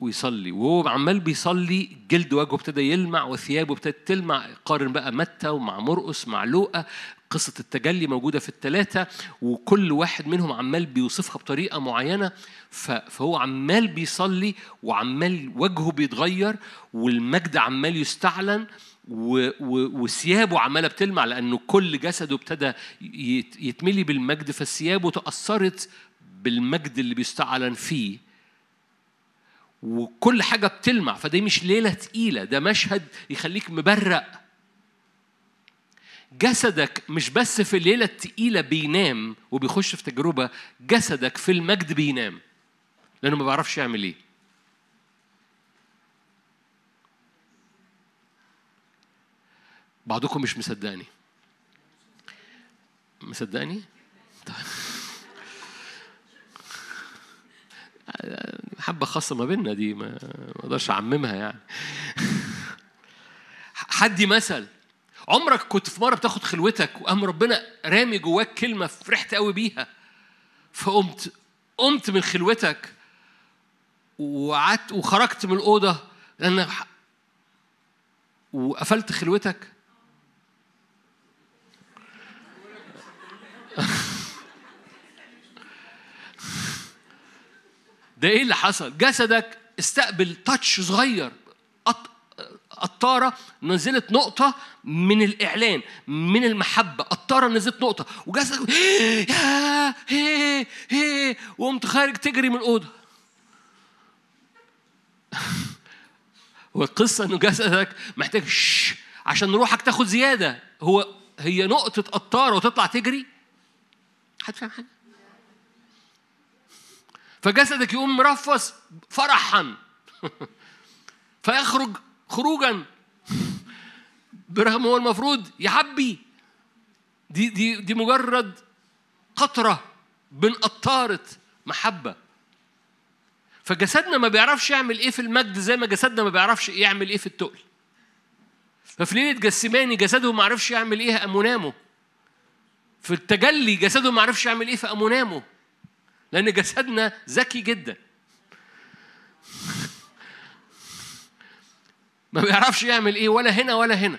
ويصلي وهو عمال بيصلي جلد وجهه ابتدى يلمع وثيابه ابتدت تلمع قارن بقى متى ومع مرقس مع لوقا قصة التجلي موجودة في الثلاثة وكل واحد منهم عمال بيوصفها بطريقة معينة فهو عمال بيصلي وعمال وجهه بيتغير والمجد عمال يستعلن وثيابه عمالة بتلمع لأنه كل جسده ابتدى يتملي بالمجد فثيابه تأثرت بالمجد اللي بيستعلن فيه. وكل حاجة بتلمع فدي مش ليلة تقيلة ده مشهد يخليك مبرق. جسدك مش بس في الليلة التقيلة بينام وبيخش في تجربة جسدك في المجد بينام لأنه ما بيعرفش يعمل إيه. بعضكم مش مصدقني. مصدقني؟ طيب. حبة خاصة ما بيننا دي ما أقدرش اعممها يعني. حدي مثل عمرك كنت في مرة بتاخد خلوتك وقام ربنا رامي جواك كلمة فرحت قوي بيها فقمت قمت من خلوتك وقعدت وخرجت من الأوضة لأن وقفلت خلوتك. ده إيه اللي حصل؟ جسدك استقبل تاتش صغير. قطاره نزلت نقطة من الإعلان من المحبة. قطاره نزلت نقطة. وجسدك يا هي هي وقمت خارج تجري من الأوضة. والقصة إنه جسدك محتاج عشان روحك تاخد زيادة. هو هي نقطة قطاره وتطلع تجري؟ حد فاهم حاجة؟ فجسدك يقوم مرفص فرحا. فيخرج خروجا. برغم هو المفروض يحبي. دي دي دي مجرد قطرة بين قطارة محبة. فجسدنا ما بيعرفش يعمل إيه في المجد زي ما جسدنا ما بيعرفش يعمل إيه في التقل. ففي ليله جسماني جسده ما عرفش يعمل إيه أمونامه. في التجلي جسده ما عرفش يعمل إيه في أمونامه. لأن جسدنا ذكي جدا. ما بيعرفش يعمل إيه ولا هنا ولا هنا.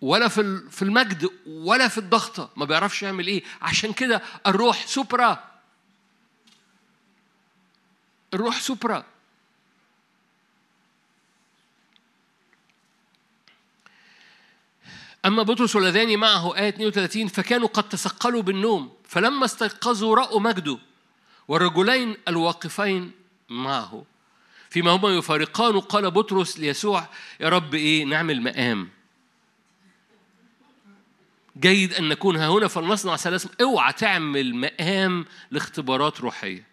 ولا في في المجد ولا في الضغطة. ما بيعرفش يعمل إيه. عشان كده الروح سوبرا. الروح سوبرا. أما بطرس والذان معه آية 32 فكانوا قد تثقلوا بالنوم فلما استيقظوا رأوا مجده والرجلين الواقفين معه. فيما هما يفارقان قال بطرس ليسوع يا رب إيه نعمل مقام. جيد أن نكون ها هنا فلنصنع ثلاث اوعى تعمل مقام لاختبارات روحية.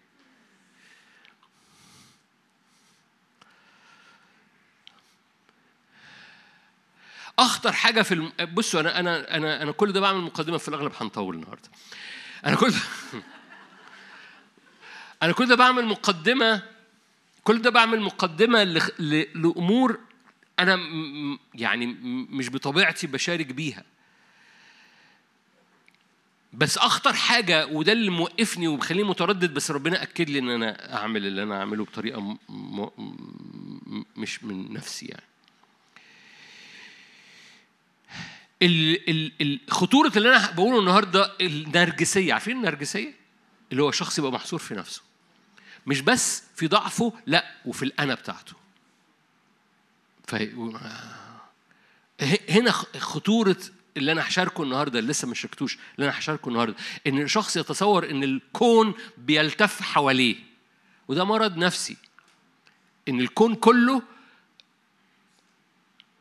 أخطر حاجة في الم... بصوا أنا أنا أنا أنا كل ده بعمل مقدمة في الأغلب هنطول النهارده. أنا كل أنا كل ده بعمل مقدمة كل ده بعمل مقدمة ل... ل... لأمور أنا م... يعني مش بطبيعتي بشارك بيها. بس أخطر حاجة وده اللي موقفني ومخليني متردد بس ربنا أكد لي إن أنا أعمل اللي أنا أعمله بطريقة م... م... مش من نفسي يعني. خطورة اللي أنا بقوله النهاردة النرجسية عارفين النرجسية؟ اللي هو شخص يبقى محصور في نفسه. مش بس في ضعفه لا وفي الأنا بتاعته. هنا خطورة اللي أنا هشاركه النهاردة اللي لسه ما شاركتوش اللي أنا هشاركه النهاردة. إن شخص يتصور إن الكون بيلتف حواليه. وده مرض نفسي. إن الكون كله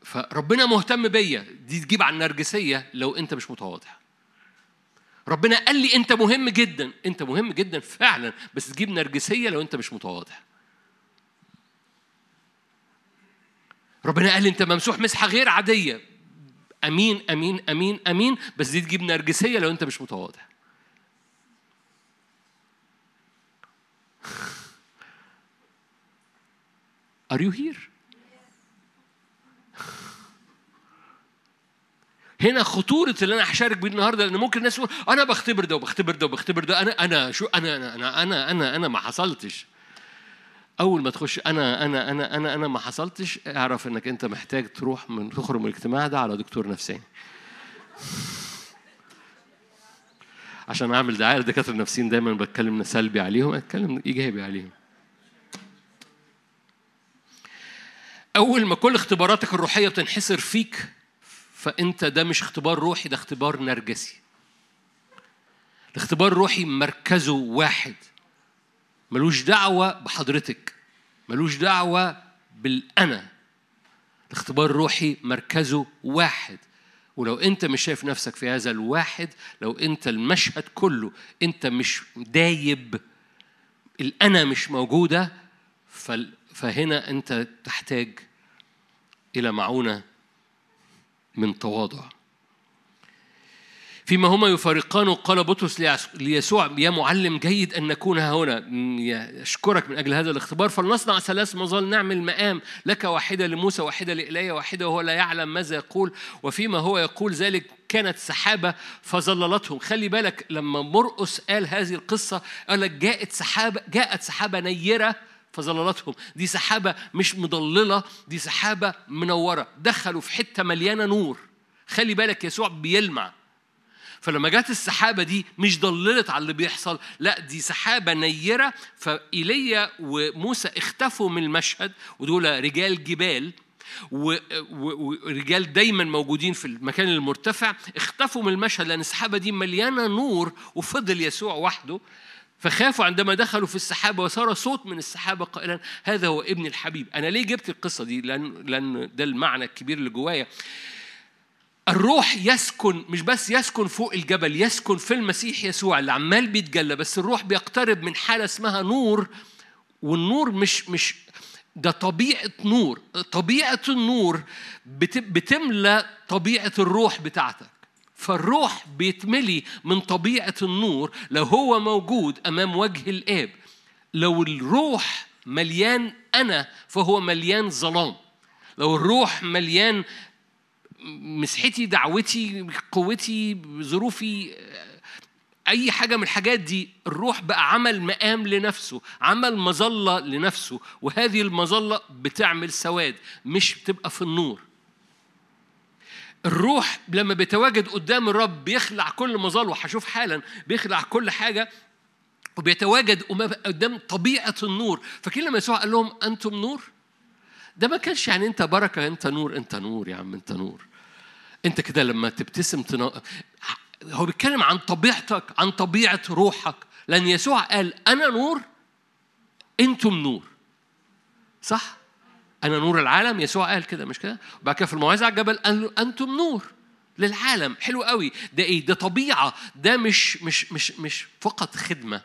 فربنا مهتم بيا. دي تجيب على النرجسية لو أنت مش متواضع. ربنا قال لي أنت مهم جدا أنت مهم جدا فعلا بس تجيب نرجسية لو أنت مش متواضع. ربنا قال لي أنت ممسوح مسحة غير عادية. أمين أمين أمين أمين بس دي تجيب نرجسية لو أنت مش متواضع. Are you here? هنا خطورة اللي أنا هشارك بيه النهاردة لأن ممكن الناس تقول أنا بختبر ده وبختبر ده وبختبر ده أنا أنا شو أنا أنا أنا أنا أنا, أنا ما حصلتش. أول ما تخش أنا أنا أنا أنا أنا ما حصلتش اعرف إنك أنت محتاج تروح من تخرج من الاجتماع ده على دكتور نفساني. عشان أعمل دعاية للدكاترة النفسيين دايما بتكلم سلبي عليهم أتكلم إيجابي عليهم. أول ما كل اختباراتك الروحية بتنحصر فيك فأنت ده مش اختبار روحي ده اختبار نرجسي. الاختبار الروحي مركزه واحد. ملوش دعوة بحضرتك ملوش دعوة بالأنا. الاختبار الروحي مركزه واحد. ولو أنت مش شايف نفسك في هذا الواحد لو أنت المشهد كله أنت مش دايب الأنا مش موجودة فهنا أنت تحتاج إلى معونة من تواضع. فيما هما يفارقان قال بطرس ليسوع يا معلم جيد أن نكون هنا. أشكرك من أجل هذا الاختبار. فلنصنع ثلاث مظال نعمل مقام لك واحدة لموسى واحدة لإيليا واحدة وهو لا يعلم ماذا يقول. وفيما هو يقول ذلك كانت سحابة فظللتهم. خلي بالك لما مرقس قال هذه القصة قال لك جاءت سحابه جاءت سحابة نيرة فظللتهم دي سحابة مش مضللة دي سحابة منورة. دخلوا في حتة مليانة نور. خلي بالك يسوع بيلمع. فلما جت السحابة دي مش ضللت على اللي بيحصل لا دي سحابة نيرة. فإيليا وموسى اختفوا من المشهد ودول رجال جبال ورجال دايما موجودين في المكان المرتفع اختفوا من المشهد لأن السحابة دي مليانة نور وفضل يسوع وحده. فخافوا عندما دخلوا في السحابة وصار صوت من السحابة قائلا هذا هو ابن الحبيب. أنا ليه جبت القصة دي؟ لأن, لأن ده المعنى الكبير اللي جوايا. الروح يسكن مش بس يسكن فوق الجبل يسكن في المسيح يسوع اللي عمال بيتجلى بس الروح بيقترب من حالة اسمها نور والنور مش مش ده طبيعة نور. طبيعة النور بتملى طبيعة الروح بتاعتك. فالروح بيتملي من طبيعة النور لو هو موجود أمام وجه الآب. لو الروح مليان أنا فهو مليان ظلام. لو الروح مليان مسحتي دعوتي قوتي ظروفي أي حاجة من الحاجات دي الروح بقى عمل مقام لنفسه عمل مظلة لنفسه. وهذه المظلة بتعمل سواد مش بتبقى في النور. الروح لما بيتواجد قدام الرب بيخلع كل مظال وهشوف حالا بيخلع كل حاجة وبيتواجد قدام طبيعة النور. فكل لما يسوع قال لهم أنتم نور؟ ده ما كانش يعني أنت بركة أنت نور أنت نور يا عم أنت نور. أنت كده لما تبتسم تنا... هو بيتكلم عن طبيعتك عن طبيعة روحك. لأن يسوع قال أنا نور أنتم نور. صح؟ أنا نور العالم؟ يسوع قال كده مش كده؟ وبعد كده في الموعظة على الجبل قال أنتم نور للعالم. حلو قوي. ده إيه؟ ده طبيعة. ده مش مش مش مش فقط خدمة.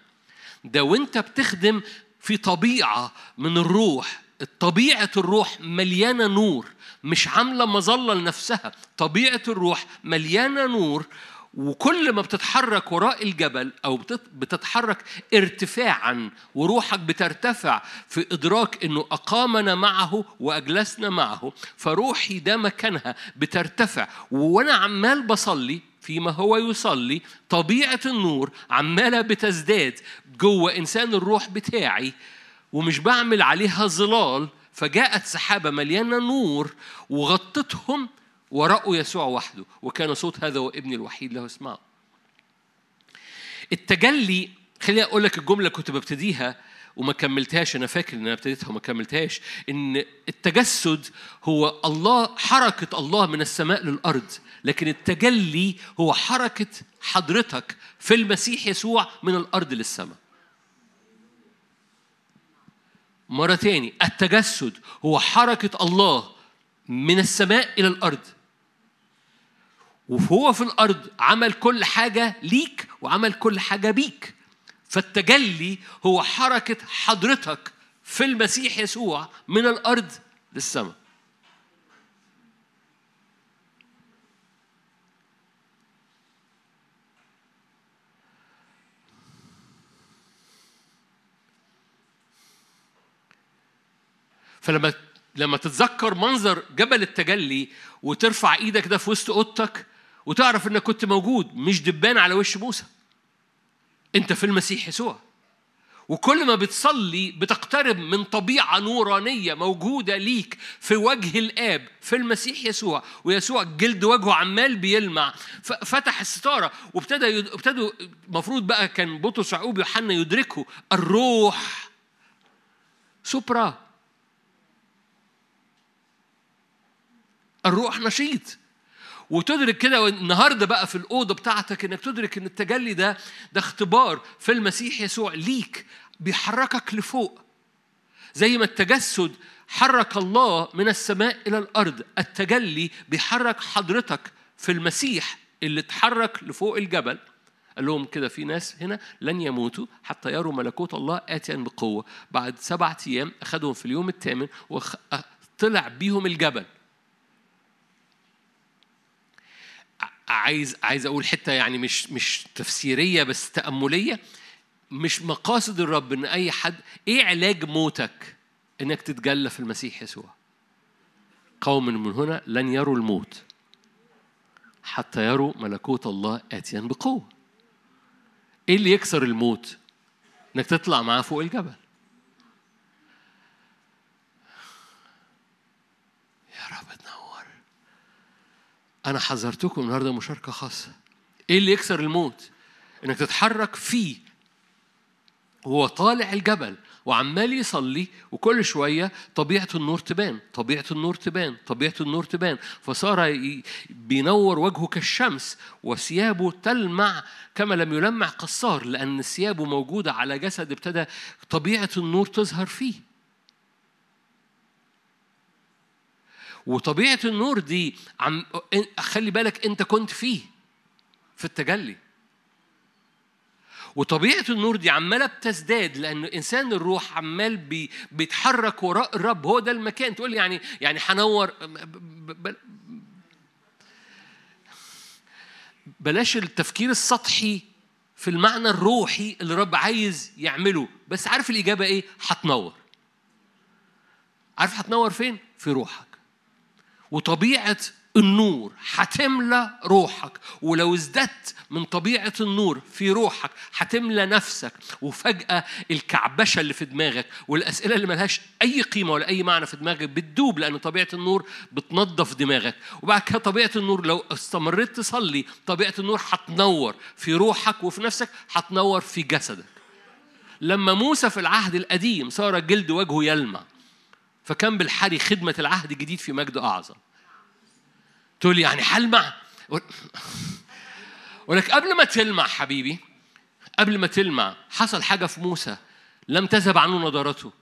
ده وأنت بتخدم في طبيعة من الروح. طبيعة الروح مليانة نور مش عاملة مظلة لنفسها. طبيعة الروح مليانة نور وكل ما بتتحرك وراء الجبل أو بتتحرك ارتفاعا وروحك بترتفع في إدراك إنه أقامنا معه وأجلسنا معه فروحي ده مكانها بترتفع. وأنا عمال بصلي فيما هو يصلي طبيعة النور عمالة بتزداد جوه إنسان الروح بتاعي ومش بعمل عليها ظلال. فجاءت سحابة مليانة نور وغطتهم ورأوا يسوع وحده وكان صوت هذا هو ابني الوحيد له اسمعه التجلي خليني أقول لك الجملة كنت ببتديها وما كملتهاش أنا فاكر إن أنا ابتديتها وما كملتهاش إن التجسد هو الله حركة الله من السماء للأرض لكن التجلي هو حركة حضرتك في المسيح يسوع من الأرض للسماء. مرة تاني التجسد هو حركة الله من السماء إلى الأرض. وهو في الأرض عمل كل حاجة ليك وعمل كل حاجة بيك. فالتجلي هو حركة حضرتك في المسيح يسوع من الأرض للسماء. فلما لما تتذكر منظر جبل التجلي وترفع إيدك ده في وسط اوضتك وتعرف إنك كنت موجود مش دبان على وش موسى. أنت في المسيح يسوع. وكل ما بتصلي بتقترب من طبيعة نورانية موجودة ليك في وجه الآب في المسيح يسوع. ويسوع جلد وجهه عمال بيلمع. فتح الستارة وابتدى ابتدوا المفروض بقى كان بطرس يعقوب يوحنا يدركوا الروح سوبرا. الروح نشيط. وتدرك كده النهارده بقى في الأوضة بتاعتك إنك تدرك إن التجلي ده ده اختبار في المسيح يسوع ليك بيحركك لفوق. زي ما التجسد حرك الله من السماء إلى الأرض التجلي بيحرك حضرتك في المسيح اللي اتحرك لفوق الجبل. قال لهم كده في ناس هنا لن يموتوا حتى يروا ملكوت الله آتيا بقوة. بعد سبعة أيام أخذهم في اليوم الثامن وطلع بيهم الجبل. عايز عايز أقول حتة يعني مش مش تفسيرية بس تأملية. مش مقاصد الرب إن أي حد إيه علاج موتك إنك تتجلى في المسيح يسوع؟ قوم من هنا لن يروا الموت حتى يروا ملكوت الله آتيا بقوة. إيه اللي يكسر الموت؟ إنك تطلع معاه فوق الجبل. أنا حذرتكم النهاردة مشاركة خاصة. إيه اللي يكسر الموت؟ إنك تتحرك فيه. وهو طالع الجبل وعمال يصلي وكل شوية طبيعة النور تبان طبيعة النور تبان طبيعة النور تبان. فصار بينور وجهه كالشمس وثيابه تلمع كما لم يلمع قصار لأن ثيابه موجودة على جسد ابتدى طبيعة النور تظهر فيه. وطبيعة النور دي عم خلي بالك أنت كنت فيه في التجلي. وطبيعة النور دي عمالة بتزداد لأن إنسان الروح عمال بي بيتحرك وراء الرب هو ده المكان. تقول يعني يعني هنور بلاش التفكير السطحي في المعنى الروحي اللي الرب عايز يعمله. بس عارف الإجابة إيه؟ هتنور. عارف هتنور فين؟ في روحك. وطبيعة النور هتملى روحك. ولو ازددت من طبيعة النور في روحك هتملى نفسك. وفجأة الكعبشة اللي في دماغك والأسئلة اللي ملهاش أي قيمة ولا أي معنى في دماغك بتدوب لأن طبيعة النور بتنظف دماغك. وبعد كده طبيعة النور لو استمريت تصلي طبيعة النور هتنور في روحك وفي نفسك هتنور في جسدك. لما موسى في العهد القديم صار جلد وجهه يلمع فكان بالحري خدمة العهد الجديد في مجد أعظم. تقول لي يعني حلمع ولك قبل ما تلمع حبيبي قبل ما تلمع حصل حاجة في موسى لم تذهب عنه نضارته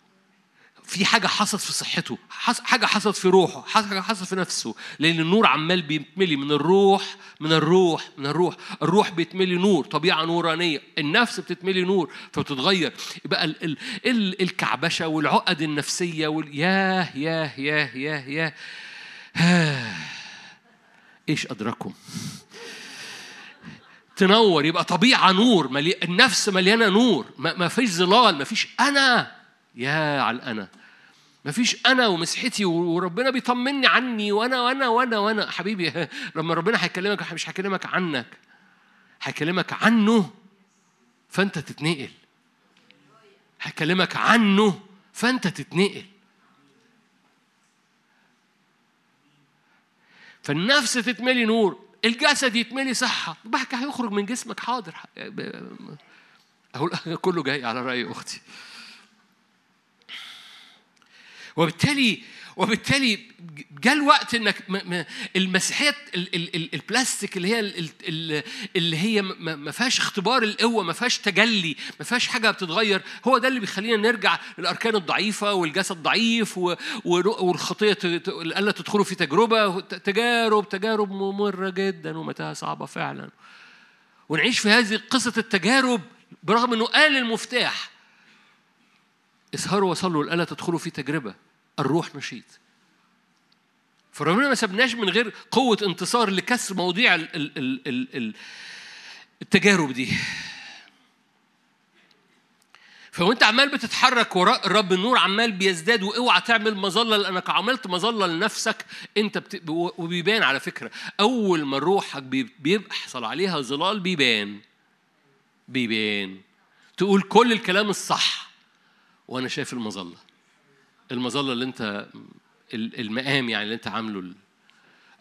في حاجة حصلت في صحته حاجة حصلت في روحه حاجة حصلت في نفسه. لأن النور عمال بيتملي من الروح من الروح من الروح. الروح بيتملي نور طبيعة نورانية. النفس بتتملي نور فبتتغير. يبقى ال ال ال الكعبشة والعقد النفسية وال ياه ياه ياه ياه ياه. إيش أدركم تنور يبقى طبيعة نور ملي... النفس مليانة نور. ما, ما فيش ظلال ما فيش أنا. يا على الأنا. ما فيش أنا ومسحتي وربنا بيطمني عني وأنا وأنا وأنا وأنا. حبيبي لما ربنا هيكلمك مش هيكلمك عنك هيكلمك عنه فأنت تتنقل. هيكلمك عنه فأنت تتنقل. فالنفس تتملي نور الجسد يتملي صحة. بحكي هيخرج من جسمك حاضر. أقول كله جاي على رأي أختي. وبالتالي وبالتالي جاء الوقت إنك المسيحية البلاستيك اللي هي اللي هي ما فيهاش اختبار القوة ما فيهاش تجلي ما فيهاش حاجة بتتغير هو ده اللي بيخلينا نرجع للأركان الضعيفة والجسد ضعيف والخطية ألا تدخلوا في تجربة تجارب تجارب ممرة جدا ومتاهة صعبة فعلا. ونعيش في هذه قصة التجارب برغم إنه قال المفتاح. اسهروا وصلوا الا تدخلوا في تجربة. الروح نشيط فربنا ما سبناش من غير قوة انتصار لكسر مواضيع التجارب دي. فوانت عمال بتتحرك وراء الرب النور عمال بيزداد وأوعى تعمل مظلة لأنك عملت مظلة لنفسك أنت بت... وبيبان على فكرة. أول ما روحك بيحصل عليها ظلال بيبان. بيبان. تقول كل الكلام الصح وأنا شايف المظلة. المظلة اللي انت المقام يعني اللي انت عامله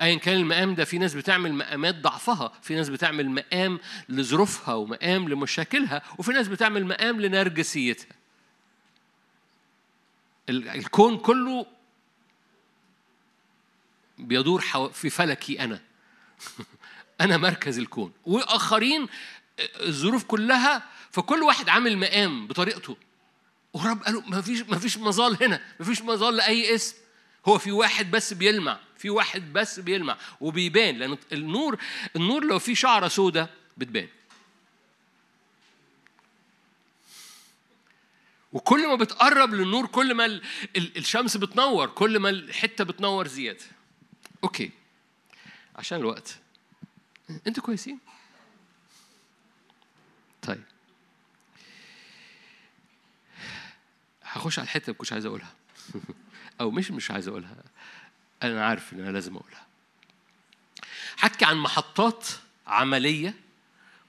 ايا كان المقام ده في ناس بتعمل مقامات ضعفها في ناس بتعمل مقام لظروفها ومقام لمشاكلها وفي ناس بتعمل مقام لنرجسيتها. الكون كله بيدور في فلكي أنا. أنا مركز الكون. وآخرين الظروف كلها فكل واحد عامل مقام بطريقته. ورب قالوا ما فيش ما فيش مظال هنا ما فيش مظال لأي اسم. هو في واحد بس بيلمع في واحد بس بيلمع وبيبان لأن النور النور لو في شعرة سودة بتبان. وكل ما بتقرب للنور كل ما الشمس بتنور كل ما الحتة بتنور زيادة. أوكي. عشان الوقت. أنتوا كويسين؟ طيب. هخش على الحته اللي كنتش عايز أقولها. أو مش مش عايز أقولها. أنا عارف إن أنا لازم أقولها. حكي عن محطات عملية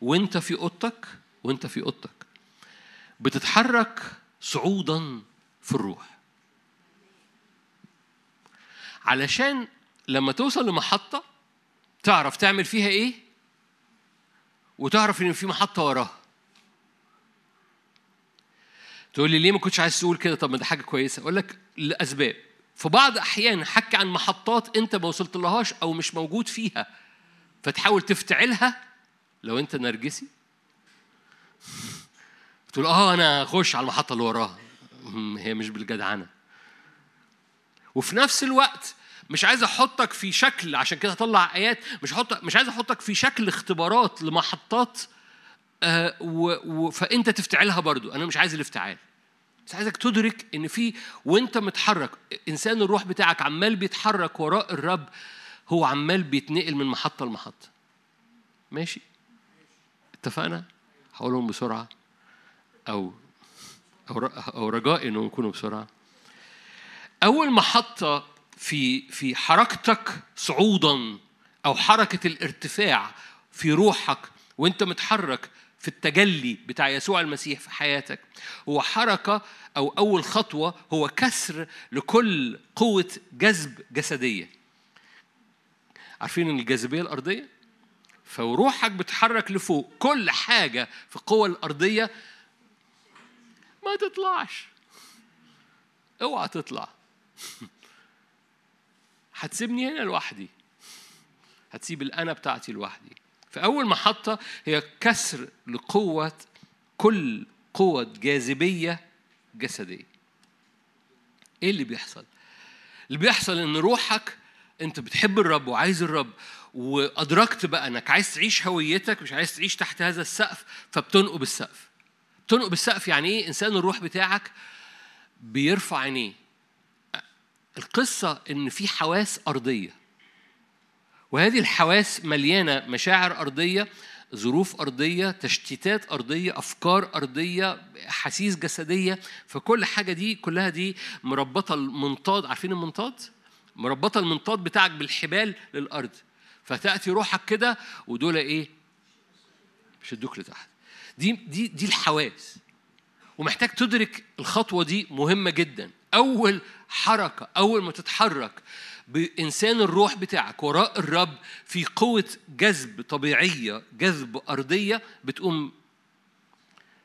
وأنت في أوضتك وأنت في أوضتك بتتحرك صعودا في الروح. علشان لما توصل لمحطة تعرف تعمل فيها إيه؟ وتعرف إن في محطة وراها. تقول لي ليه ما كنتش عايز تقول كده؟ طب ما ده حاجة كويسة. أقول لك لأسباب. في بعض أحيان حكي عن محطات أنت ما وصلت لهاش أو مش موجود فيها. فتحاول تفتعلها. لو أنت نرجسي. تقول آه أنا أخش على المحطة اللي وراها. هي مش بالجدعنة. وفي نفس الوقت مش عايز أحطك في شكل عشان كده اطلع آيات مش أحط مش عايز أحطك في شكل اختبارات لمحطات. فأنت تفتعلها برضو. أنا مش عايز الافتعال. بس عايزك تدرك إن في وأنت متحرك إنسان الروح بتاعك عمال بيتحرك وراء الرب هو عمال بيتنقل من محطة لمحطة. ماشي؟ اتفقنا؟ هقولهم بسرعة. أو أو رجاء إنهم يكونوا بسرعة. أول محطة في في حركتك صعودا أو حركة الارتفاع في روحك وأنت متحرك في التجلي بتاع يسوع المسيح في حياتك. هو حركة أو أول خطوة هو كسر لكل قوة جذب جسدية. عارفين الجاذبية الأرضية؟ فروحك بتحرك لفوق كل حاجة في القوة الأرضية. ما تطلعش. اوعى تطلع. هتسيبني هنا لوحدي. هتسيب الأنا بتاعتي لوحدي. فأول محطة هي كسر لقوة كل قوة جاذبية جسدية. إيه اللي بيحصل؟ اللي بيحصل إن روحك أنت بتحب الرب وعايز الرب وأدركت بقى إنك عايز تعيش هويتك مش عايز تعيش تحت هذا السقف فبتنقب السقف. بتنقب السقف يعني إيه؟ إنسان الروح بتاعك بيرفع عينيه. القصة إن في حواس أرضية. وهذه الحواس مليانة مشاعر أرضية ظروف أرضية تشتيتات أرضية أفكار أرضية حسيس جسدية. فكل حاجة دي كلها دي مربطة المنطاد. عارفين المنطاد؟ مربطة المنطاد بتاعك بالحبال للأرض. فتأتي روحك كده ودول إيه؟ يشدوك لتحت. دي دي دي الحواس. ومحتاج تدرك الخطوة دي مهمة جدا. أول حركة أول ما تتحرك بإنسان الروح بتاعك وراء الرب في قوة جذب طبيعية جذب أرضية بتقوم.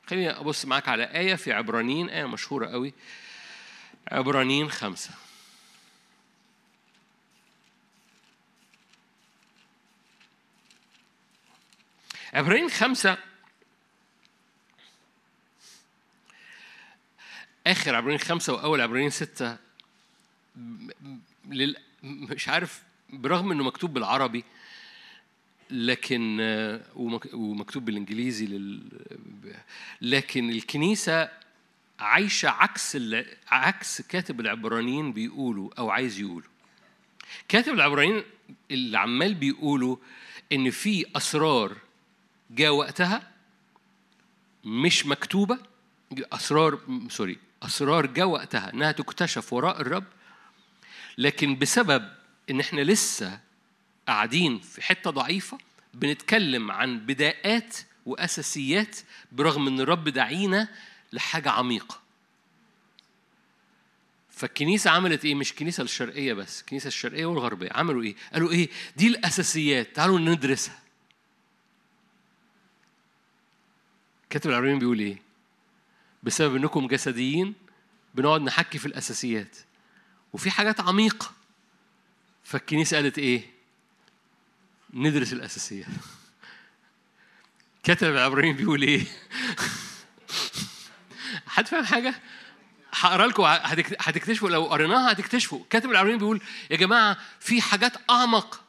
خليني أبص معاك على آية في عبرانيين آية مشهورة قوي. عبرانيين خمسة. عبرانيين خمسة. آخر عبرانيين خمسة وأول عبرانيين ستة. مش عارف برغم إنه مكتوب بالعربي لكن ومكتوب بالإنجليزي لل... لكن الكنيسة عايشة عكس ال... عكس كاتب العبرانيين بيقولوا أو عايز يقولوا. كاتب العبرانيين اللي عمال بيقولوا إن في أسرار جاء وقتها مش مكتوبة أسرار سوري أسرار جاء وقتها إنها تكتشف وراء الرب لكن بسبب إن إحنا لسه قاعدين في حتة ضعيفة بنتكلم عن بدايات وأساسيات برغم إن الرب دعينا لحاجة عميقة فالكنيسة عملت إيه؟ مش الكنيسة الشرقية بس، الكنيسة الشرقية والغربية، عملوا إيه؟ قالوا إيه؟ دي الأساسيات، تعالوا ندرسها. كاتب العربيين بيقول إيه؟ بسبب إنكم جسديين بنقعد نحكي في الأساسيات. وفي حاجات عميقة فالكنيسة قالت إيه؟ ندرس الأساسيات كتب العبرانيين بيقول إيه؟ حد فاهم حاجة؟ هقرأ لكم هتكتشفوا لو قريناها هتكتشفوا كاتب العبرانيين بيقول يا جماعة في حاجات أعمق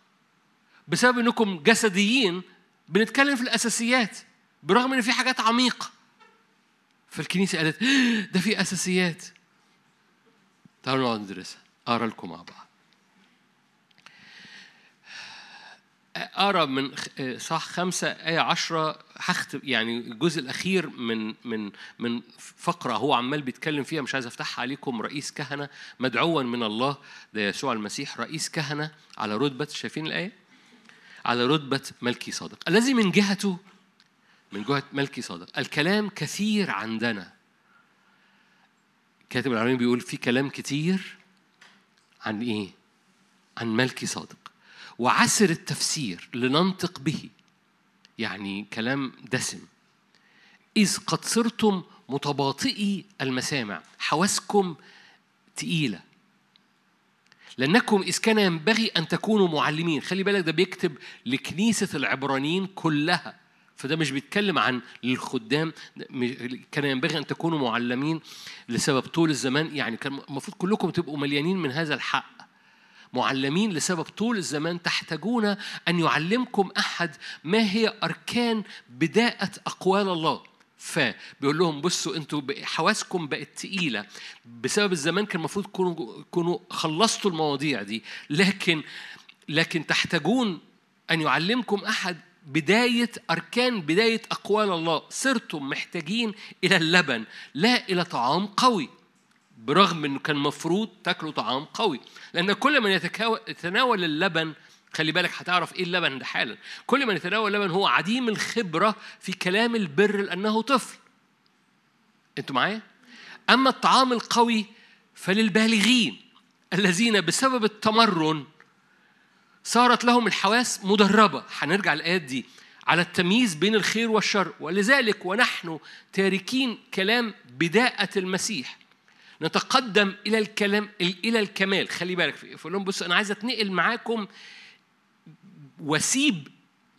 بسبب إنكم جسديين بنتكلم في الأساسيات برغم إن في حاجات عميقة فالكنيسة قالت ده في أساسيات تعالوا نقعد ندرسها أقرأ لكم مع بعض. أقرأ من صح خمسة آية عشرة. هختم يعني الجزء الأخير من من من فقرة هو عمال بيتكلم فيها مش عايز أفتحها عليكم. رئيس كهنة مدعوا من الله ده يسوع المسيح. رئيس كهنة على رتبة شايفين الآية؟ على رتبة ملكي صادق. الذي من جهته من جهة ملكي صادق. الكلام كثير عندنا. كاتب العربي بيقول في كلام كتير عن إيه؟ عن ملكي صادق. وعسر التفسير لننطق به يعني كلام دسم. إذ قد صرتم متباطئي المسامع حواسكم تقيلة. لأنكم إذ كان ينبغي أن تكونوا معلمين. خلي بالك ده بيكتب لكنيسة العبرانيين كلها. فده مش بيتكلم عن الخدام كان ينبغي أن تكونوا معلمين لسبب طول الزمان يعني كان المفروض كلكم تبقوا مليانين من هذا الحق. معلمين لسبب طول الزمان تحتاجون أن يعلمكم أحد ما هي أركان بداءة أقوال الله. فبيقول لهم بصوا أنتوا حواسكم بقت تقيلة. بسبب الزمان كان المفروض تكونوا خلصتوا المواضيع دي. لكن لكن تحتاجون أن يعلمكم أحد بداية أركان بداية أقوال الله. صرتم محتاجين إلى اللبن لا إلى طعام قوي. برغم أنه كان مفروض تاكلوا طعام قوي. لأن كل من يتناول اللبن خلي بالك هتعرف إيه اللبن ده حالا. كل من يتناول اللبن هو عديم الخبرة في كلام البر لأنه طفل. أنتوا معايا؟ أما الطعام القوي فللبالغين الذين بسبب التمرن صارت لهم الحواس مدربة. هنرجع الآيات دي. على التمييز بين الخير والشر. ولذلك ونحن تاركين كلام بداءة المسيح. نتقدم إلى الكلام إلى الكمال. خلي بالك فقول لهم بصوا أنا عايز أتنقل معاكم واسيب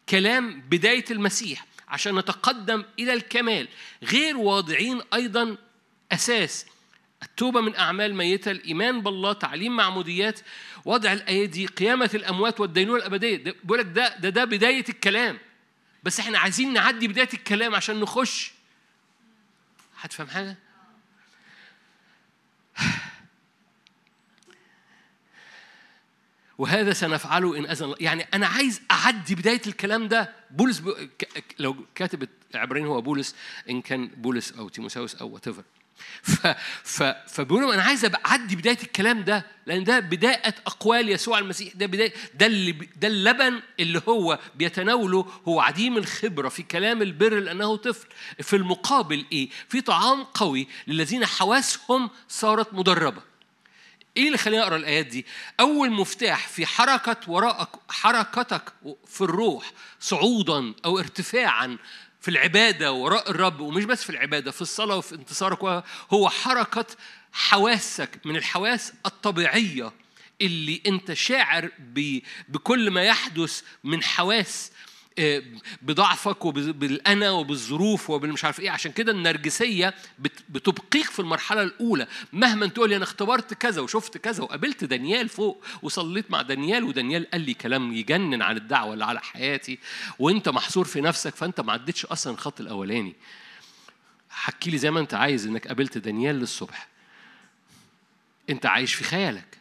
كلام بداية المسيح عشان نتقدم إلى الكمال. غير واضعين أيضا أساس التوبة من أعمال ميتة الإيمان بالله تعليم معموديات. وضع الأيدي قيامة الأموات والدينونة الأبدية. بيقول لك ده, ده ده بداية الكلام. بس إحنا عايزين نعدي بداية الكلام عشان نخش. هتفهم حاجة؟ وهذا سنفعله إن أذن الله. يعني أنا عايز أعدي بداية الكلام ده. بولس ب... لو كاتب العبرانيين هو بولس إن كان بولس أو تيموساوس أو وات ف... ف... فبيقولوا أنا عايز أعدي بداية الكلام ده لأن ده بداية أقوال يسوع المسيح ده بداية ده اللي ده اللبن اللي هو بيتناوله هو عديم الخبرة في كلام البر لأنه طفل. في المقابل إيه؟ في طعام قوي للذين حواسهم صارت مدربة. إيه اللي خليني أقرأ الآيات دي؟ أول مفتاح في حركة وراءك حركتك في الروح صعودا أو ارتفاعا في العبادة وراء الرب ومش بس في العبادة في الصلاة وفي انتصارك هو حركة حواسك من الحواس الطبيعية اللي أنت شاعر بكل ما يحدث من حواس بضعفك وبالانا وبالظروف وبالمش عارف إيه. عشان كده النرجسية بتبقيك في المرحلة الأولى. مهما تقول لي أنا اختبرت كذا وشفت كذا وقابلت دانيال فوق وصليت مع دانيال ودانيال قال لي كلام يجنن عن الدعوة اللي على حياتي وأنت محصور في نفسك فأنت ما عدتش أصلا الخط الأولاني. حكي لي زي ما أنت عايز إنك قابلت دانيال للصبح. أنت عايش في خيالك.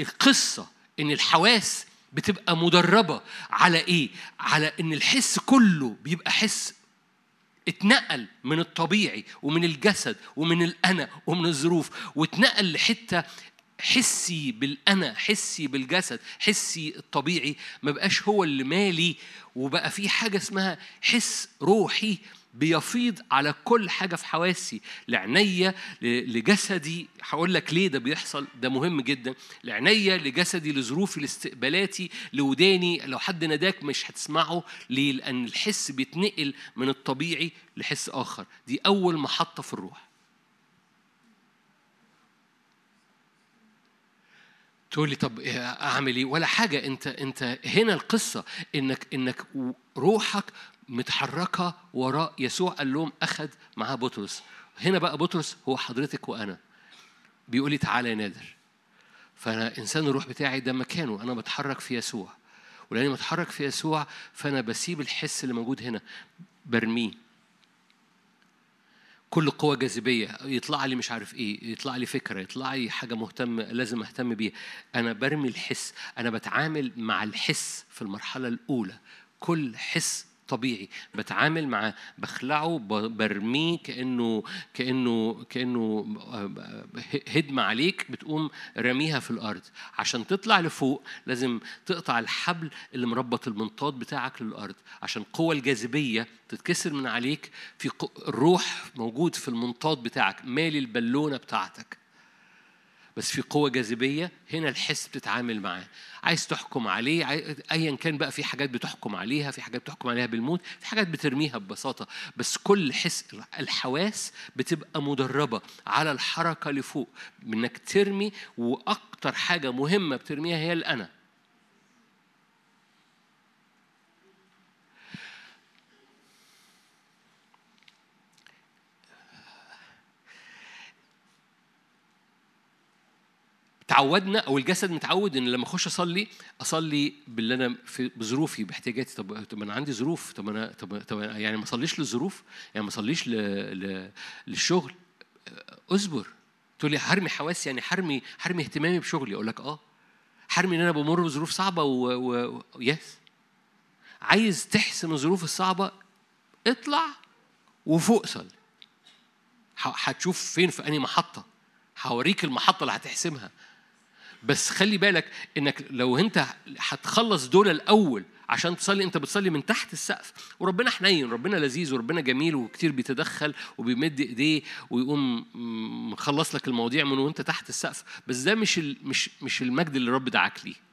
القصة إن الحواس بتبقى مدربة على إيه؟ على إن الحس كله بيبقى حس اتنقل من الطبيعي ومن الجسد ومن الأنا ومن الظروف واتنقل لحتة حسي بالأنا حسي بالجسد حسي الطبيعي ما بقاش هو اللي مالي وبقى في حاجة اسمها حس روحي بيفيض على كل حاجة في حواسي. لعينيا لجسدي. هقول لك ليه ده بيحصل. ده مهم جدا. لعينيا لجسدي لظروفي لاستقبالاتي لوداني. لو حد ناداك مش هتسمعه. ليه؟ لأن الحس بيتنقل من الطبيعي لحس آخر. دي أول محطة في الروح. تقول لي طب أعمل إيه؟ ولا حاجة. أنت أنت هنا القصة إنك إنك روحك متحركة وراء يسوع قال لهم أخذ معاه بطرس. هنا بقى بطرس هو حضرتك وأنا. بيقول لي تعالى يا نادر. فأنا إنسان الروح بتاعي ده مكانه. أنا بتحرك في يسوع. ولأني بتحرك في يسوع فأنا بسيب الحس اللي موجود هنا. برميه. كل قوة جاذبية. يطلع لي مش عارف إيه. يطلع لي فكرة. يطلع لي حاجة مهتم لازم أهتم بيها. أنا برمي الحس. أنا بتعامل مع الحس في المرحلة الأولى. كل حس طبيعي. بتعامل معاه بخلعه برميه كأنه كأنه كأنه هدمة عليك بتقوم رميها في الأرض. عشان تطلع لفوق لازم تقطع الحبل اللي مربط المنطاد بتاعك للأرض. عشان قوة الجاذبية تتكسر من عليك في الروح موجود في المنطاد بتاعك مالي البالونة بتاعتك. بس في قوة جاذبية هنا الحس بتتعامل معاه. عايز تحكم عليه ايا كان بقى في حاجات بتحكم عليها في حاجات بتحكم عليها بالموت في حاجات بترميها ببساطة. بس كل حس الحواس بتبقى مدربة على الحركة لفوق. انك ترمي وأكتر حاجة مهمة بترميها هي الأنا. تعودنا أو الجسد متعود إن لما أخش أصلي أصلي باللي أنا في بظروفي باحتياجاتي. طب طب أنا عندي ظروف. طب أنا طب, طب يعني ما أصليش للظروف يعني ما أصليش. للشغل. اصبر. تقول لي حرمي حواسي يعني حرمي حرمي اهتمامي بشغلي. أقول لك آه. حرمي إن أنا بمر بظروف صعبة و... و... يس عايز تحسم الظروف الصعبة اطلع وفوق صلي. هتشوف فين؟ في أنهي محطة؟ هوريك المحطة اللي هتحسمها. بس خلي بالك إنك لو أنت هتخلص دول الأول عشان تصلي أنت بتصلي من تحت السقف. وربنا حنين ربنا لذيذ وربنا جميل وكتير بيتدخل وبيمد إيديه ويقوم مخلص لك المواضيع من وأنت تحت السقف. بس ده مش مش مش المجد اللي الرب دعاك ليه.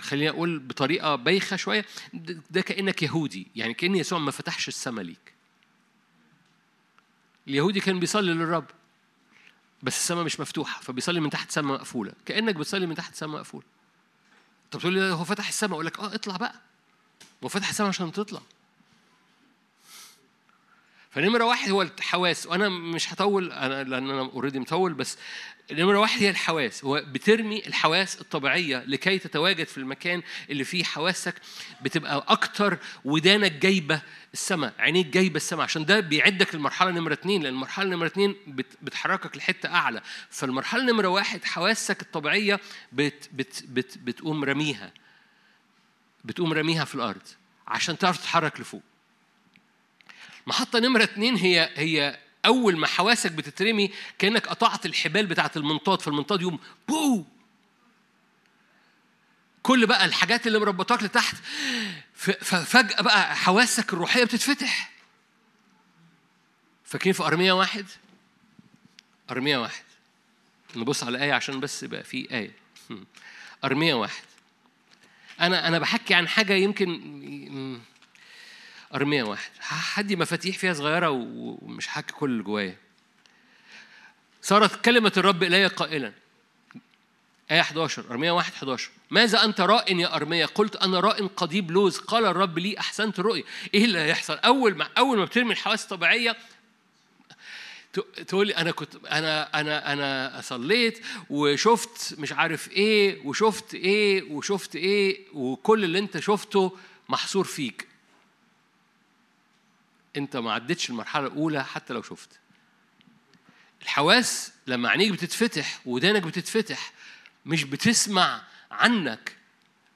خليني أقول بطريقة بايخة شوية. ده كأنك يهودي يعني كأن يسوع ما فتحش السماء ليك. اليهودي كان بيصلي للرب. بس السماء مش مفتوحة فبيصلي من تحت سماء مقفولة. كأنك بتصلي من تحت سماء مقفولة. طب تقول لي هو فتح السماء؟ أقول لك آه اطلع بقى. هو فتح السماء عشان تطلع. فنمرة واحد هو الحواس وأنا مش هطول أنا لأن أنا أوريدي مطول بس نمرة واحد هي الحواس. هو بترمي الحواس الطبيعية لكي تتواجد في المكان اللي فيه حواسك بتبقى أكتر ودانك جايبة السماء عينيك جايبة السماء. عشان ده بيعدك للمرحلة نمرة اتنين لأن المرحلة نمرة اتنين بتحركك لحتة أعلى. فالمرحلة نمرة واحد حواسك الطبيعية بت بت بت بتقوم رميها. بتقوم رميها في الأرض عشان تعرف تتحرك لفوق. محطة نمرة اتنين هي هي أول ما حواسك بتترمي كأنك قطعت الحبال بتاعة المنطاد فالمنطاد يوم بو كل بقى الحاجات اللي مربطاك لتحت ففجأة بقى حواسك الروحية بتتفتح. فاكرين في أرمية واحد؟ أرمية واحد. نبص على الآية عشان بس يبقى في آية. أرمية واحد. أنا أنا بحكي عن حاجة يمكن أرمية واحد هدي مفاتيح فيها صغيرة ومش هحكي كل اللي جوايا. صارت كلمة الرب إلي قائلا. آية 11 أرمية 1 11 ماذا أنت راء يا أرمية؟ قلت أنا راء قضيب لوز. قال الرب لي أحسنت رؤية. إيه اللي هيحصل؟ أول ما أول ما بترمي الحواس الطبيعية تقول لي أنا كنت أنا أنا أنا صليت وشفت مش عارف إيه وشفت إيه وشفت إيه وكل اللي أنت شفته محصور فيك. انت ما عدتش المرحلة الأولى حتى لو شفت. الحواس لما عينيك بتتفتح ودانك بتتفتح مش بتسمع عنك.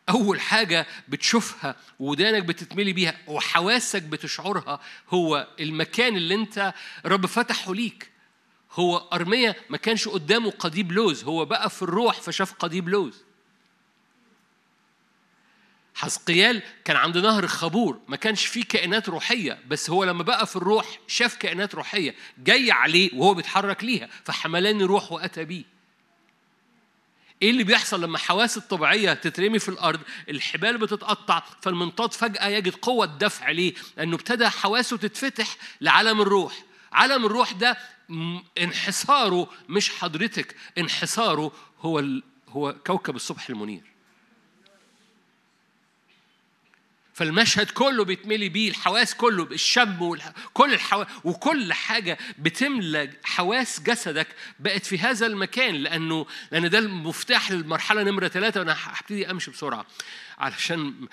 أول حاجة بتشوفها ودانك بتتملي بيها وحواسك بتشعرها هو المكان اللي أنت رب فتحه ليك. هو أرمية ما كانش قدامه قضيب لوز هو بقى في الروح فشاف قضيب لوز. حزقيال كان عند نهر الخبور ما كانش فيه كائنات روحية بس هو لما بقى في الروح شاف كائنات روحية جاي عليه وهو بيتحرك ليها فحملاني روح وأتى بيه. إيه اللي بيحصل لما حواس الطبيعية تترمي في الأرض الحبال بتتقطع فالمنطاد فجأة يجد قوة دفع ليه؟ لأنه ابتدى حواسه تتفتح لعالم الروح. عالم الروح ده انحصاره مش حضرتك انحصاره هو هو كوكب الصبح المنير. فالمشهد كله بيتملي بيه الحواس كله الشم والح... كل الحواس وكل حاجة بتملى حواس جسدك بقت في هذا المكان لأنه لأن ده المفتاح للمرحلة نمرة ثلاثة وأنا هبتدي أمشي بسرعة علشان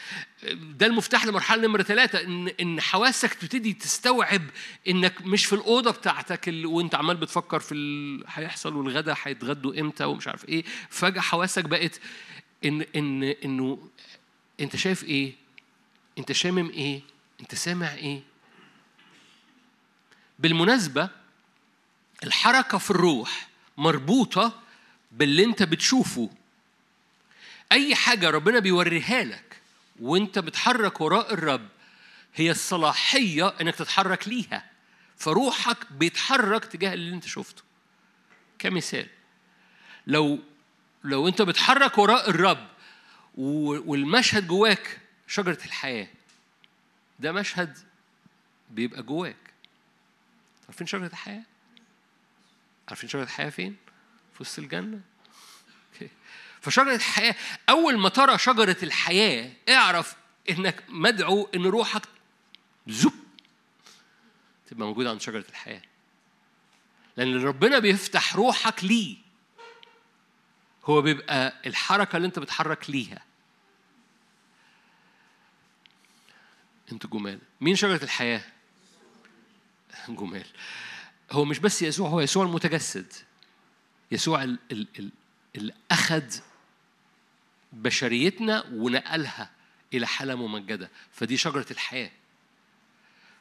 ده المفتاح لمرحلة نمرة ثلاثة إن إن حواسك تبتدي تستوعب إنك مش في الأوضة بتاعتك اللي وأنت عمال بتفكر في ال... هيحصل والغدا هيتغدوا إمتى ومش عارف إيه فجأة حواسك بقت إن إن إنه أنت شايف إيه؟ انت شامم إيه؟ انت سامع إيه؟ بالمناسبة الحركة في الروح مربوطة باللي انت بتشوفه. أي حاجة ربنا بيوريها لك وانت بتحرك وراء الرب هي الصلاحية إنك تتحرك ليها. فروحك بيتحرك تجاه اللي انت شفته. كمثال لو لو انت بتحرك وراء الرب والمشهد جواك شجرة الحياة. ده مشهد بيبقى جواك. عارفين شجرة الحياة؟ عارفين شجرة الحياة فين؟ في وسط الجنة. فشجرة الحياة أول ما ترى شجرة الحياة اعرف إنك مدعو إن روحك زب تبقى موجودة عند شجرة الحياة. لأن ربنا بيفتح روحك ليه هو بيبقى الحركة اللي أنت بتحرك ليها. أنتوا جمال. مين شجرة الحياة؟ جمال. هو مش بس يسوع هو يسوع المتجسد. يسوع اللي أخذ بشريتنا ونقلها إلى حالة ممجدة. فدي شجرة الحياة.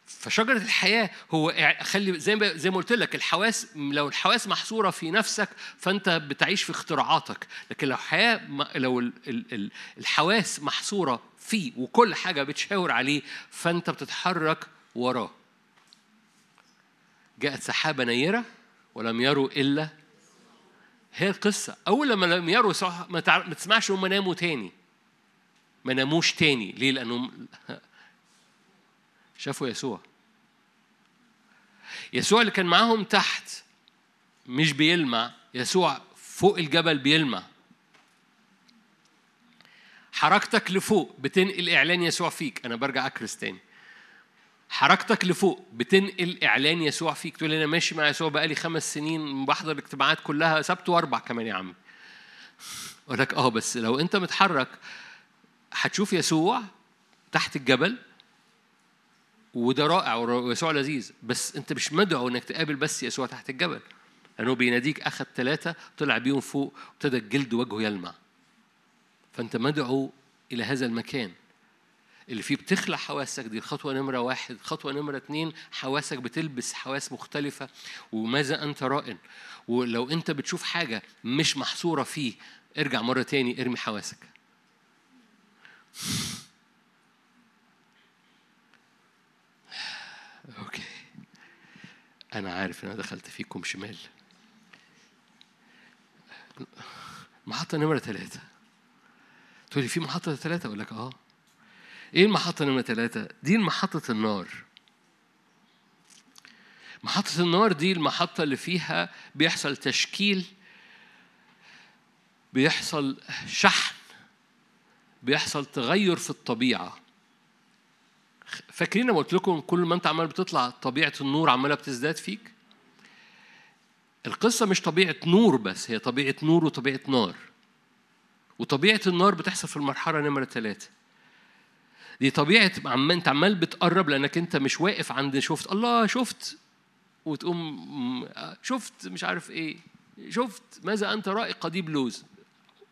فشجرة الحياة هو خلي زي ما زي ما قلت لك الحواس لو الحواس محصورة في نفسك فأنت بتعيش في اختراعاتك، لكن لو حياة لو الحواس محصورة فيه وكل حاجة بتشاور عليه فأنت بتتحرك وراه. جاءت سحابة نيرة ولم يروا إلا هي القصة. أول لما لم يروا ما تسمعش هم ناموا تاني. ما ناموش تاني. ليه؟ لأنهم شافوا يسوع. يسوع اللي كان معاهم تحت مش بيلمع يسوع فوق الجبل بيلمع. حركتك لفوق بتنقل إعلان يسوع فيك. أنا برجع أكرس تاني. حركتك لفوق بتنقل إعلان يسوع فيك. تقول أنا ماشي مع يسوع بقالي خمس سنين بحضر الاجتماعات كلها سبت وأربع كمان يا عم أقول لك آه بس لو أنت متحرك هتشوف يسوع تحت الجبل وده رائع ويسوع لذيذ. بس انت مش مدعو انك تقابل بس يسوع تحت الجبل. لأنه بيناديك أخذ ثلاثة طلع بيهم فوق وابتدى الجلد وجهه يلمع. فأنت مدعو إلى هذا المكان. اللي فيه بتخلع حواسك دي الخطوة نمرة واحد. خطوة نمرة اتنين حواسك بتلبس حواس مختلفة. وماذا أنت رائن؟ ولو أنت بتشوف حاجة مش محصورة فيه ارجع مرة تاني ارمي حواسك. أنا عارف إن أنا دخلت فيكم شمال. محطة نمرة ثلاثة تقولي في محطة ثلاثة أقول لك آه. إيه المحطة نمرة ثلاثة؟ دي محطة النار. محطة النار دي المحطة اللي فيها بيحصل تشكيل بيحصل شحن بيحصل تغير في الطبيعة. فاكرين لما قلت لكم كل ما انت عمال بتطلع طبيعة النور عمالة بتزداد فيك؟ القصة مش طبيعة نور بس هي طبيعة نور وطبيعة نار. وطبيعة النار بتحصل في المرحلة نمرة ثلاثة دي طبيعة عم انت عمال بتقرب لأنك انت مش واقف عند شفت الله شفت! وتقوم شفت مش عارف إيه شفت ماذا أنت رأي قضيب لوز.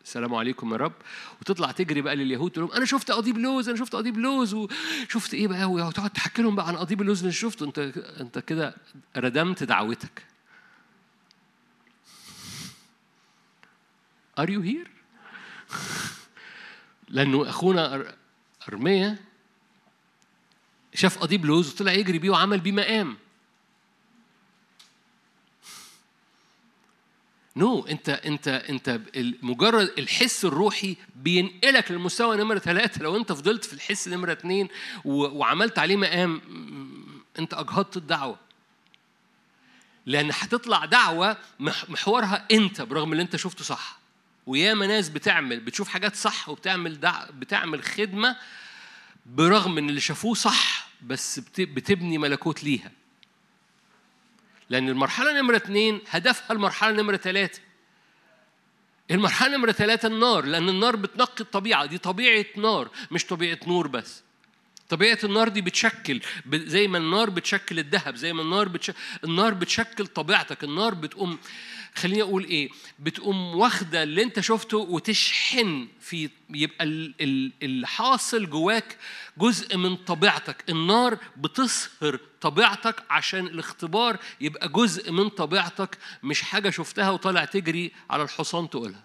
السلام عليكم يا رب. وتطلع تجري بقى لليهود تقول لهم أنا شفت قضيب لوز أنا شفت قضيب لوز وشفت إيه بقى؟ وتقعد تحكي لهم بقى عن قضيب اللوز اللي شفته. أنت أنت كده ردمت دعوتك. Are you here؟ لأنه أخونا أرميا شاف قضيب لوز وطلع يجري بيه وعمل بيه مقام. نو no, انت انت انت مجرد الحس الروحي بينقلك للمستوى نمرة ثلاثة. لو انت فضلت في الحس نمرة اثنين وعملت عليه مقام انت أجهضت الدعوة. لأن هتطلع دعوة محورها أنت برغم اللي أنت شفته صح. وياما ناس بتعمل بتشوف حاجات صح وبتعمل دع... بتعمل خدمة برغم إن اللي شافوه صح بس بتبني ملكوت ليها. لأن المرحلة نمرة اثنين هدفها المرحلة نمرة ثلاثة المرحلة نمرة ثلاثة النار لأن النار بتنقي الطبيعة دي طبيعة نار مش طبيعة نور بس. طبيعة النار دي بتشكل زي ما النار بتشكل الذهب زي ما النار بتشكل النار بتشكل طبيعتك النار بتقوم خليني أقول إيه بتقوم واخدة اللي أنت شفته وتشحن في يبقى الحاصل جواك جزء من طبيعتك. النار بتصهر طبيعتك عشان الاختبار يبقى جزء من طبيعتك مش حاجة شفتها وطالع تجري على الحصان تقولها.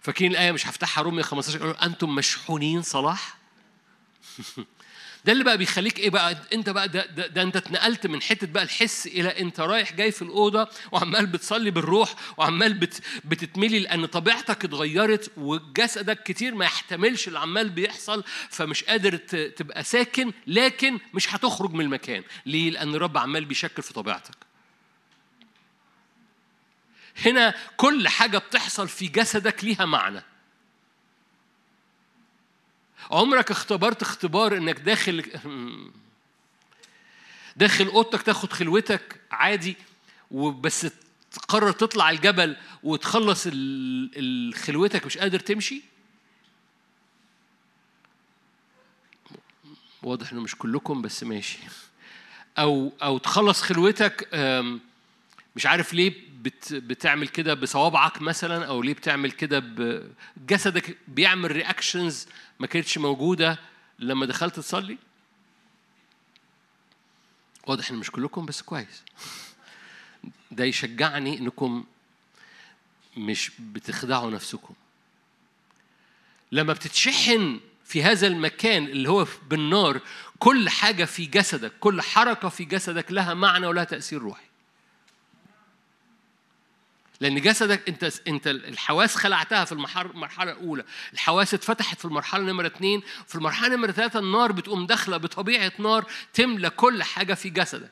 فاكرين الآية مش هفتحها؟ رومية 15 أنتم مشحونين صلاح؟ ده اللي بقى بيخليك إيه بقى؟ أنت بقى ده, ده, ده أنت اتنقلت من حتة بقى الحس إلى أنت رايح جاي في الأوضة وعمال بتصلي بالروح وعمال بت بتتملي لأن طبيعتك اتغيرت وجسدك كتير ما يحتملش اللي عمال بيحصل فمش قادر تبقى ساكن لكن مش هتخرج من المكان. ليه؟ لأن الرب عمال بيشكل في طبيعتك. هنا كل حاجة بتحصل في جسدك ليها معنى. عمرك اختبرت اختبار إنك داخل داخل أوضتك تاخد خلوتك عادي وبس تقرر تطلع الجبل وتخلص خلوتك مش قادر تمشي؟ واضح إنه مش كلكم بس ماشي. أو أو تخلص خلوتك مش عارف ليه بت بتعمل كده بصوابعك مثلا أو ليه بتعمل كده جسدك بيعمل رياكشنز ما كانتش موجودة لما دخلت تصلي؟ واضح إن مش كلكم بس كويس. ده يشجعني إنكم مش بتخدعوا نفسكم. لما بتتشحن في هذا المكان اللي هو بالنار كل حاجة في جسدك كل حركة في جسدك لها معنى ولها تأثير روحي. لأن جسدك أنت أنت الحواس خلعتها في المرحلة الأولى، الحواس اتفتحت في المرحلة نمرة اثنين، في المرحلة نمرة ثلاثة النار بتقوم داخلة بطبيعة نار تملى كل حاجة في جسدك.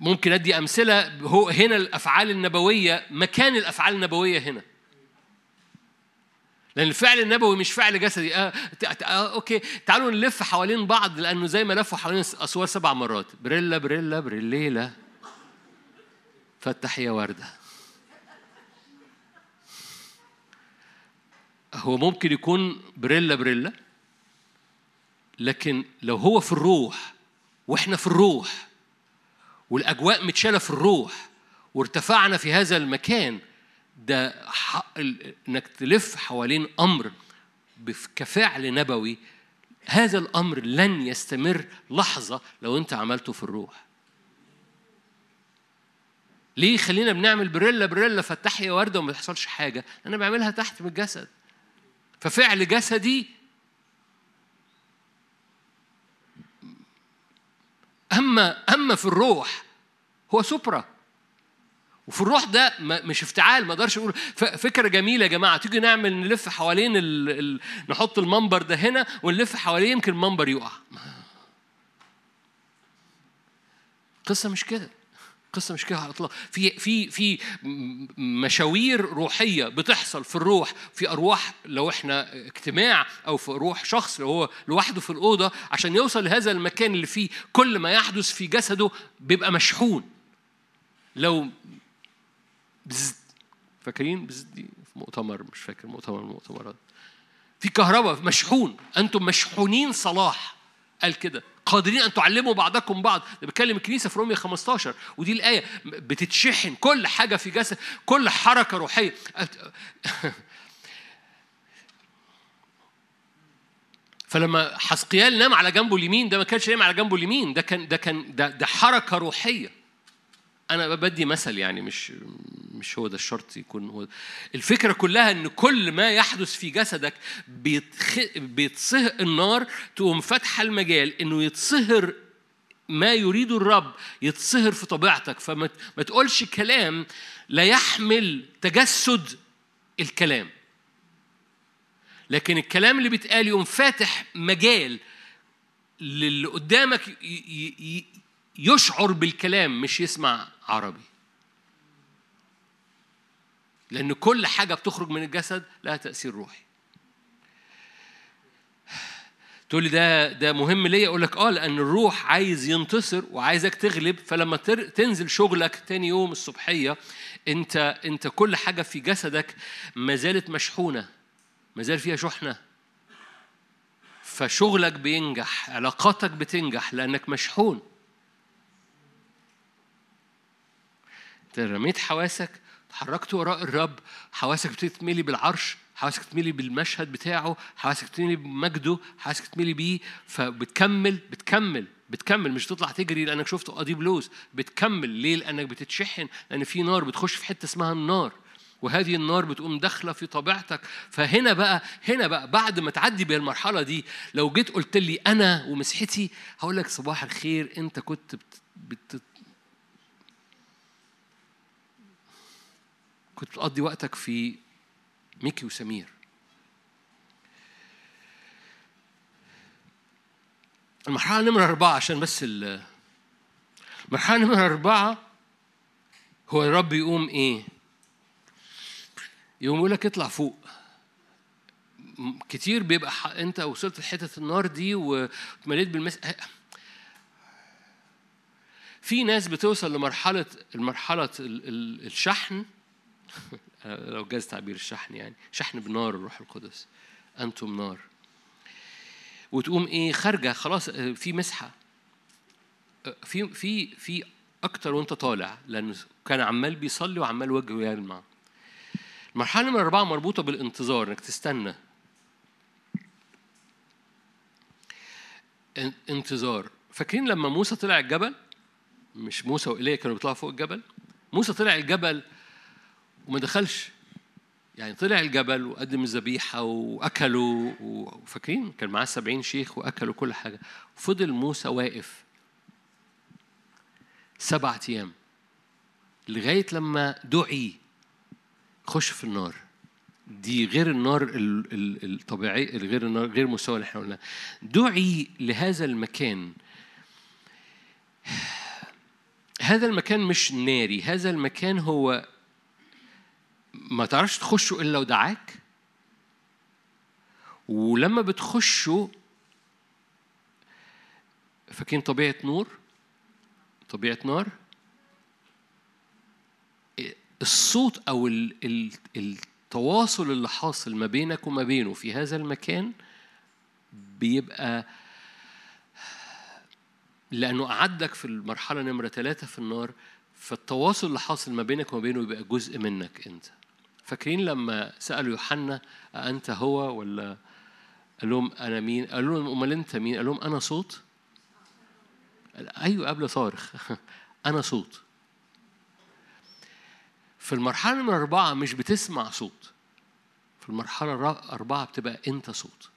ممكن أدي أمثلة. هو هنا الأفعال النبوية مكان الأفعال النبوية هنا. لأن الفعل النبوي مش فعل جسدي. آه, آه أوكي. تعالوا نلف حوالين بعض لأنه زي ما لفوا حوالين أسوار سبع مرات. بريلا بريلا بريليلا. فتح يا وردة. هو ممكن يكون بريلا بريلا. لكن لو هو في الروح وإحنا في الروح والأجواء متشالة في الروح وارتفعنا في هذا المكان ده إنك تلف حوالين أمر كفعل نبوي هذا الأمر لن يستمر لحظة لو أنت عملته في الروح. ليه خلينا بنعمل بريلا بريلا فتح يا ورده وما تحصلش حاجة؟ أنا بعملها تحت من الجسد. ففعل جسدي أما أما في الروح هو سوبرا. وفي الروح ده مش افتعال ما أقدرش أقول. فكرة جميلة يا جماعة. تيجي نعمل نلف حوالين ال... ال... نحط المنبر ده هنا ونلف حواليه يمكن المنبر يقع. قصة مش كده. قصة مش كده على الإطلاق. في في في مشاوير روحية بتحصل في الروح في أرواح لو إحنا اجتماع أو في روح شخص لو هو لوحده في الأوضة عشان يوصل لهذا المكان اللي فيه كل ما يحدث في جسده بيبقى مشحون. لو بزد. فاكرين؟ بزد دي في مؤتمر مش فاكر مؤتمر المؤتمرات. في كهرباء مشحون. أنتم مشحونين صلاح. قال كده. قادرين أن تعلموا بعضكم بعض. ده بيتكلم الكنيسة في رومية 15 ودي الآية. بتتشحن. كل حاجة في جسد كل حركة روحية. فلما حسقيال نام على جنبه اليمين ده ما كانش نام على جنبه اليمين. ده كان ده كان ده, ده حركة روحية. أنا بدي مثل يعني مش مش هو ده الشرط يكون هو. الفكرة كلها إن كل ما يحدث في جسدك بيتخ... بيتصهر النار تقوم فاتحه المجال إنه يتصهر ما يريد الرب يتصهر في طبيعتك. فما ما تقولش كلام لا يحمل تجسد الكلام. لكن الكلام اللي بيتقال يقوم فاتح مجال للي قدامك يشعر بالكلام مش يسمع عربي. لأن كل حاجة بتخرج من الجسد لها تأثير روحي. تقول لي ده ده مهم ليا؟ أقول لك آه لأن الروح عايز ينتصر وعايزك تغلب فلما تنزل شغلك تاني يوم الصبحية أنت أنت كل حاجة في جسدك ما زالت مشحونة ما زال فيها شحنة. فشغلك بينجح علاقاتك بتنجح لأنك مشحون. رميت حواسك اتحركت وراء الرب حواسك بتتملي بالعرش حواسك تتملي بالمشهد بتاعه حواسك تتملي بمجده حواسك تتملي بيه فبتكمل بتكمل بتكمل. مش تطلع تجري لأنك شفت قضي بلوز. بتكمل. ليه؟ لأنك بتتشحن. لأن في نار بتخش في حتة اسمها النار. وهذه النار بتقوم داخلة في طبيعتك. فهنا بقى هنا بقى بعد ما تعدي بالمرحله دي لو جيت قلت لي أنا ومسحتي هقول لك صباح الخير أنت كنت. بت... كنت بتقضي وقتك في ميكي وسمير المرحلة نمرة أربعة عشان بس المرحلة نمرة أربعة هو الرب يقوم إيه؟ يقوم يقول لك اطلع فوق كتير بيبقى أنت وصلت لحتة النار دي ومليت بالمس في ناس بتوصل لمرحله المرحله الشحن لو جاز تعبير الشحن يعني. شحن بنار الروح القدس. أنتم نار. وتقوم إيه خارجة خلاص في مسحة. في في في أكتر وأنت طالع لأنه كان عمال بيصلي وعمال وجهه يلمع. المرحلة نمرة أربعة مربوطة بالانتظار إنك تستنى. انتظار. فاكرين لما موسى طلع الجبل؟ مش موسى وإيليا كانوا بيطلعوا فوق الجبل؟ موسى طلع الجبل وما دخلش. يعني طلع الجبل وقدم الذبيحة وأكلوا وفاكرين كان معاه سبعين شيخ وأكلوا كل حاجة. فضل موسى واقف سبعة أيام لغاية لما دعي خش في النار. دي غير النار الطبيعي غير النار غير المستوى اللي إحنا قلناه. دعي لهذا المكان. هذا المكان مش ناري هذا المكان هو ما تعرفش تخشه إلا لو دعاك ولما بتخشوا فاكرين طبيعة نور؟ طبيعة نار؟ الصوت أو التواصل اللي حاصل ما بينك وما بينه في هذا المكان بيبقى لأنه أعدك في المرحلة نمرة ثلاثة في النار فالتواصل اللي حاصل ما بينك وما بينه يبقى جزء منك أنت. فاكرين لما سألوا يوحنا أنت هو ولا؟ قال لهم أنا مين؟ قالوا لهم أمال أنت مين؟ قال لهم أنا صوت؟ أيوه قبل صارخ. أنا صوت. في نمرة أربعة مش بتسمع صوت. في المرحلة أربعة بتبقى أنت صوت.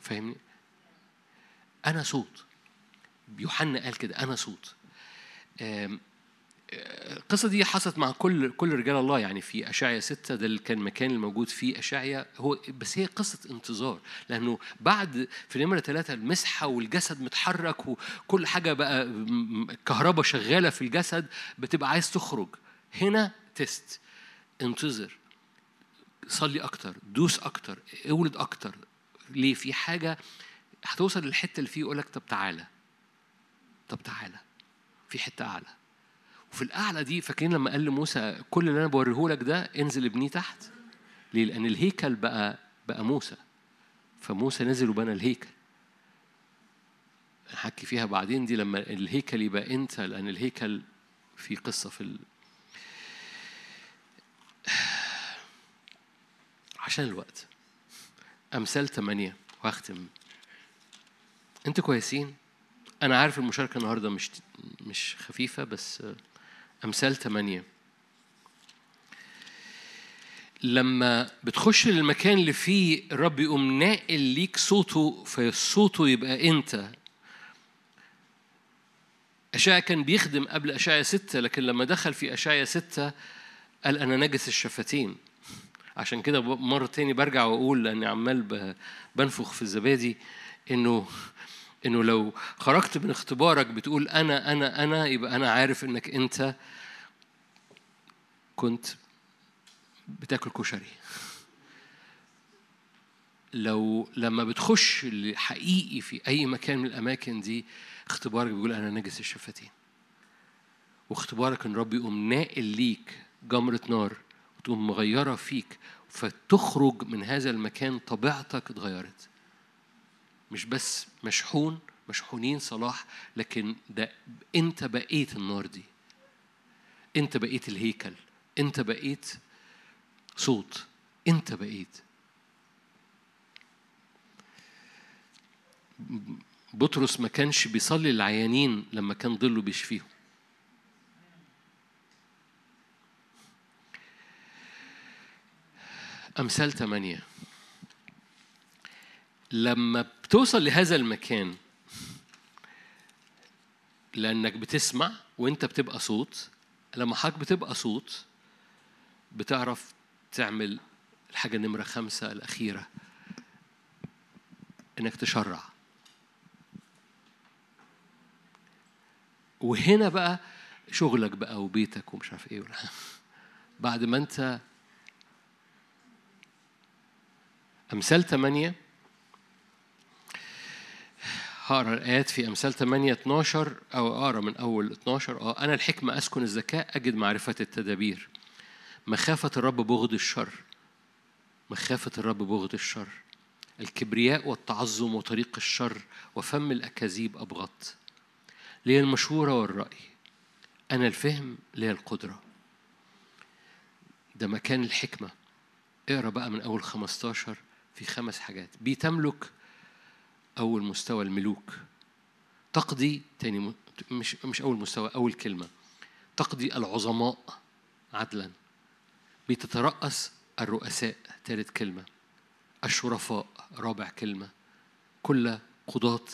فاهمني؟ أنا صوت. يوحنا قال كده أنا صوت. القصة دي حصلت مع كل كل رجال الله يعني في أشعيا ستة ده اللي كان المكان الموجود فيه أشعيا هو بس هي قصة انتظار لأنه بعد في نمرة ثلاثة المسحة والجسد متحرك وكل حاجة بقى الكهرباء شغالة في الجسد بتبقى عايز تخرج. هنا test انتظر صلي أكتر دوس أكتر اولد أكتر. ليه؟ في حاجة هتوصل للحتة اللي فيه يقولك طب تعالى طب تعالى في حتة أعلى. وفي الأعلى دي فاكرين لما قال لموسى كل اللي أنا بوريه لك ده انزل ابنيه تحت؟ ليه؟ لأن الهيكل بقى بقى موسى. فموسى نزل وبنى الهيكل. هحكي فيها بعدين دي لما الهيكل يبقى أنت لأن الهيكل في قصة في ال... عشان الوقت. أمثال ثمانية وأختم أنتوا كويسين؟ أنا عارف المشاركة النهاردة مش مش خفيفة بس أمثال ثمانية لما بتخش للمكان اللي فيه الرب يقوم ناقل ليك صوته فصوته يبقى أنت. أشعيا كان بيخدم قبل أشعيا ستة لكن لما دخل في أشعيا ستة قال أنا نجس الشفتين. عشان كده مرة تاني برجع وأقول لأني عمال بنفخ في الزبادي إنه إنه لو خرجت من اختبارك بتقول أنا أنا أنا يبقى أنا عارف إنك أنت كنت بتاكل كشري. لو لما بتخش حقيقي في أي مكان من الأماكن دي اختبارك بيقول أنا نجس الشفتين. واختبارك إن رب يقوم ناقل ليك جمرة نار وتقوم مغيرة فيك فتخرج من هذا المكان طبيعتك اتغيرت. مش بس مشحون مشحونين صلاح لكن ده انت بقيت النار دي. انت بقيت الهيكل انت بقيت صوت انت بقيت. بطرس ما كانش بيصلي للعيانين لما كان ظله بيشفيهم. أمثال ثمانية لما بتوصل لهذا المكان لأنك بتسمع وأنت بتبقى صوت لما حضرتك بتبقى صوت بتعرف تعمل الحاجة نمرة خمسة الأخيرة إنك تشرع. وهنا بقى شغلك بقى وبيتك ومش عارف إيه بعد ما أنت أمثال ثمانيه هقرأ الآيات في أمثال 8 12 أو أقرأ من أول 12 أه أنا الحكمة أسكن الذكاء أجد معرفة التدابير. مخافة الرب بغض الشر. مخافة الرب بغض الشر. الكبرياء والتعظم وطريق الشر وفم الأكاذيب أبغض. لي المشورة والرأي. أنا الفهم لي القدرة. ده مكان الحكمة. اقرأ بقى من أول 15 في خمس حاجات. بيتملك أول مستوى الملوك. تقضي تاني مش مش أول مستوى أول كلمة. تقضي العظماء عدلا. بتترأس الرؤساء ثالث كلمة. الشرفاء رابع كلمة. كل قضاة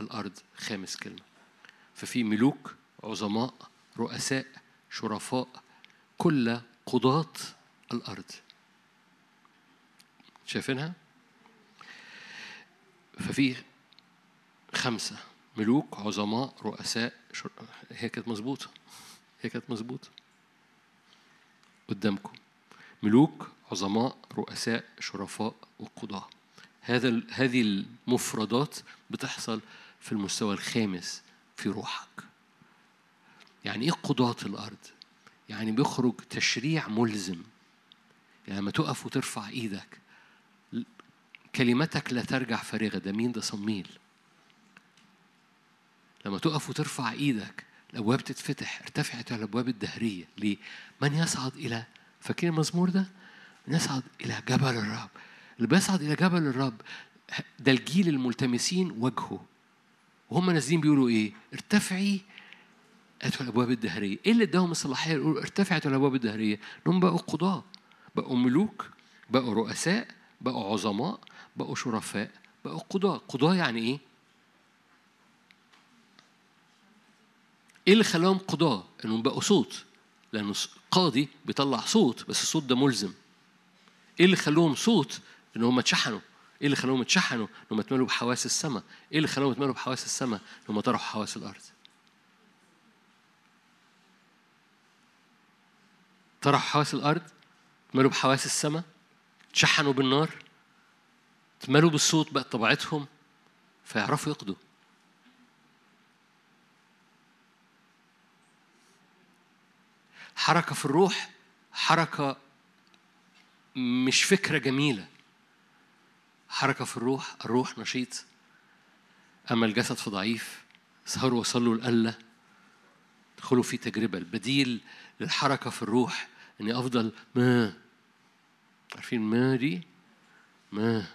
الأرض خامس كلمة. ففي ملوك عظماء رؤساء شرفاء. كل قضاة الأرض. شايفينها؟ ففي خمسة ملوك عظماء رؤساء شر... هي كانت مظبوطة. هي كانت مظبوطة. قدامكم. ملوك عظماء رؤساء شرفاء وقضاة. هذا ال- هذه المفردات بتحصل في المستوى الخامس في روحك. يعني إيه قضاة الأرض؟ يعني بيخرج تشريع ملزم. يعني لما تقف وترفع إيدك كلمتك لا ترجع فارغة. ده مين؟ ده صميل لما تقف وترفع إيدك الابواب تتفتح. ارتفعت على الابواب الدهرية. ليه؟ من يصعد إلى فاكرين المزمور ده؟ من يصعد إلى جبل الرب اللي بيصعد إلى جبل الرب ده الجيل الملتمسين وجهه وهم نازلين بيقولوا إيه؟ ارتفعي. اتوا الابواب الدهرية. إيه اللي اداهم الصلاحية؟ يقولوا ارتفعت الابواب الدهرية. انهم بقوا قضاة. بقوا ملوك. بقوا رؤساء. بقوا عظماء بقوا شرفاء بقوا قضاة قضاة يعني إيه إيه اللي خلاهم قضاة؟ إنهم بقوا صوت لأنه ص- قاضي بيطلع صوت بس الصوت ده ملزم إيه اللي خلاهم صوت؟ إن هم اتشحنوا إيه اللي خلاهم اتشحنوا؟ انهم اتملوا بحواس السماء إيه اللي خلاهم اتملوا بحواس السماء؟ انهم طرحوا حواس الأرض طرحوا حواس الأرض اتملوا بحواس السماء اتشحنوا بالنار اتملوا بالصوت بقت طبيعتهم فيعرفوا يقضوا. حركة في الروح حركة مش فكرة جميلة. حركة في الروح الروح نشيط. أما الجسد فضعيف سهروا وصلوا القلة ادخلوا في تجربة البديل للحركة في الروح إني أفضل ما عارفين ما دي ما.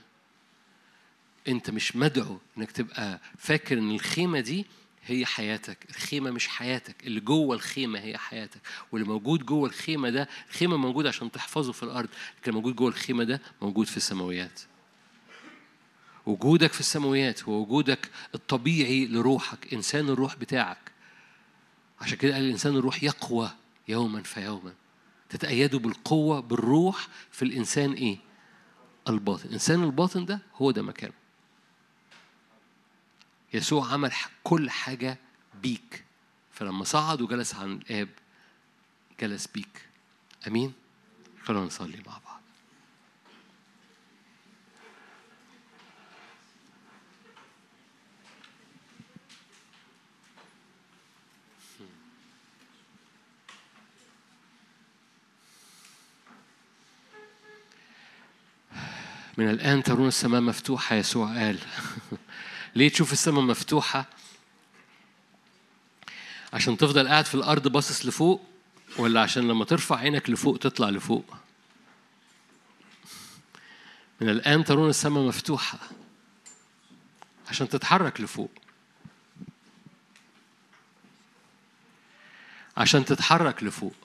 أنت مش مدعو إنك تبقى فاكر إن الخيمة دي هي حياتك. الخيمة مش حياتك. اللي جوه الخيمة هي حياتك. واللي موجود جوه الخيمة ده الخيمة موجود عشان تحفظه في الأرض. لكن موجود جوه الخيمة ده موجود في السماويات. وجودك في السماويات هو وجودك الطبيعي لروحك إنسان الروح بتاعك. عشان كده قال الإنسان الروح يقوى يوما فيوما. تتأيدوا بالقوة بالروح في الإنسان إيه؟ الباطن. الإنسان الباطن ده هو ده مكانه. يسوع عمل كل حاجة بيك. فلما صعد وجلس عن الآب جلس بيك. أمين؟ خلونا نصلي مع بعض. من الآن ترون السماء مفتوحة يسوع قال. ليه تشوف السماء مفتوحة؟ عشان تفضل قاعد في الأرض باصص لفوق ولا عشان لما ترفع عينك لفوق تطلع لفوق؟ من الآن ترون السماء مفتوحة عشان تتحرك لفوق. عشان تتحرك لفوق.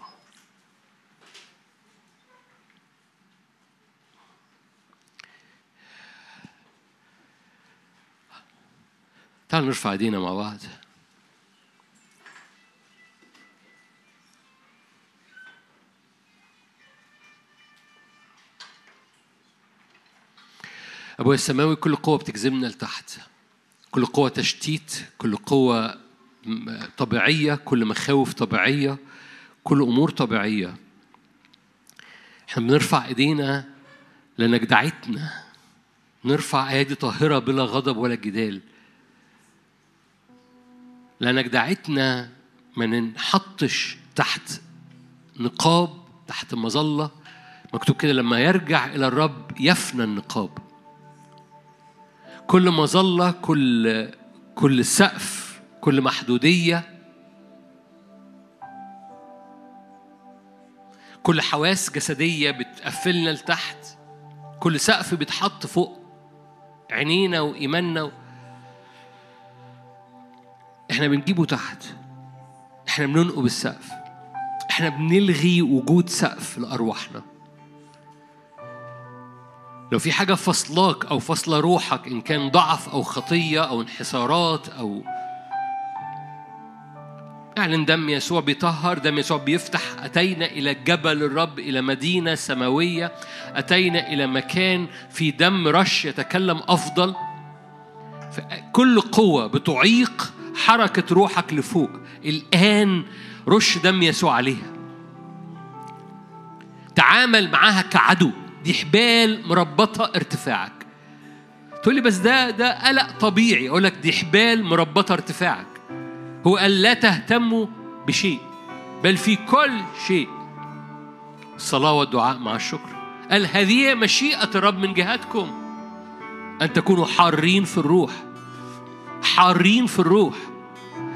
تعالوا نرفع ايدينا مع بعض. أبويا السماوي كل قوة بتجذبنا لتحت. كل قوة تشتيت كل قوة طبيعية كل مخاوف طبيعية كل أمور طبيعية. إحنا بنرفع إيدينا لأنك دعيتنا نرفع أيادي طاهرة بلا غضب ولا جدال. لأنك دعيتنا ما ننحطش تحت نقاب تحت مظلة. مكتوب كده لما يرجع إلى الرب يفنى النقاب. كل مظلة كل كل سقف كل محدودية. كل حواس جسدية بتقفلنا لتحت. كل سقف بيتحط فوق عينينا وإيماننا. إحنا بنجيبه تحت. إحنا بننقب السقف إحنا بنلغي وجود سقف لأرواحنا. لو في حاجة فصلاك أو فصل روحك إن كان ضعف أو خطية أو انحسارات أو اعلن دم يسوع بيطهر دم يسوع بيفتح. أتينا إلى جبل الرب إلى مدينة سماوية. أتينا إلى مكان في دم رش يتكلم أفضل. كل قوة بتعيق حركة روحك لفوق. الآن رش دم يسوع عليها. تعامل معاها كعدو. دي حبال مربطة ارتفاعك. تقول لي بس ده ده قلق طبيعي. أقول لك دي حبال مربطة ارتفاعك. هو قال لا تهتموا بشيء بل في كل شيء. الصلاة والدعاء مع الشكر. قال هذه مشيئة الرب من جهتكم أن تكونوا حارين في الروح. حارين في الروح.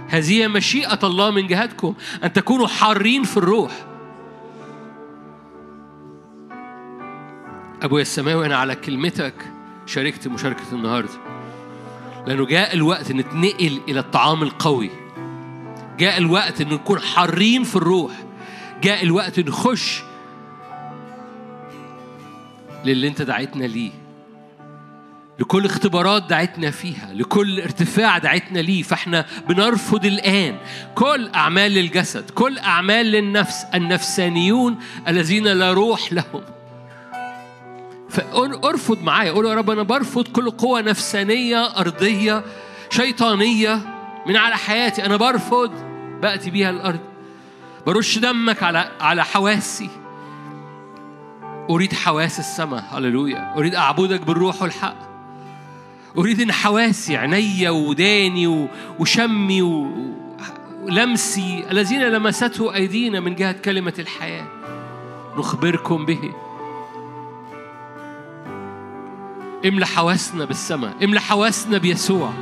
هذه مشيئة الله من جهتكم أن تكونوا حارين في الروح. أبويا السماوي أنا على كلمتك شاركت مشاركة النهاردة. لأنه جاء الوقت نتنقل إلى الطعام القوي. جاء الوقت أن نكون حارين في الروح. جاء الوقت نخش للي أنت دعيتنا ليه. لكل اختبارات دعيتنا فيها لكل ارتفاع دعيتنا ليه فاحنا بنرفض الآن. كل أعمال الجسد كل أعمال للنفس النفسانيون الذين لا روح لهم. فارفض معايا قول يا رب أنا برفض كل قوة نفسانية أرضية شيطانية من على حياتي. أنا برفض بأتي بيها الأرض. برش دمك على على حواسي. أريد حواس السماء هللويا. أريد أعبدك بالروح والحق. أريد أن حواسي عيني وداني وشمي ولمسي الذين لمسته أيدينا من جهة كلمة الحياة. نخبركم به. املى حواسنا بالسماء. املى حواسنا بيسوع.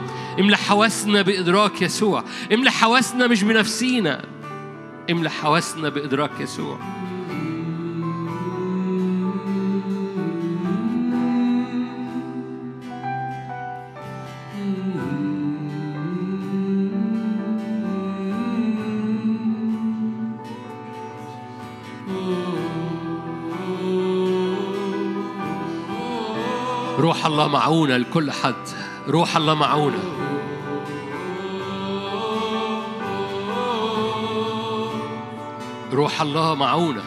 املى حواسنا بإدراك يسوع. املى حواسنا مش بنفسينا. املى حواسنا بإدراك يسوع. الله معونا لكل حد. روح الله معونا. روح الله معونا.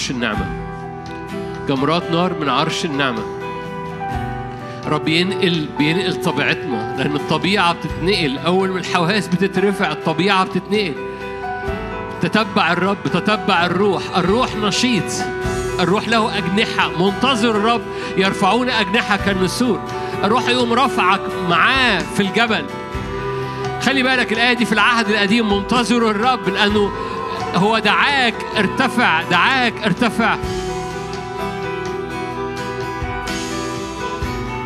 عرش النعمة. جمرات نار من عرش النعمة. رب ينقل بينقل طبيعتنا لأن الطبيعة بتتنقل. أول ما الحواس بتترفع الطبيعة بتتنقل. تتبع الرب تتبع الروح. الروح نشيط. الروح له أجنحة. منتظر الرب يرفعون أجنحة كالنسور. الروح يقوم رفعك معاه في الجبل. خلي بالك الآية دي في العهد القديم. منتظر الرب لأنه هو دعاك ارتفع دعاك ارتفع.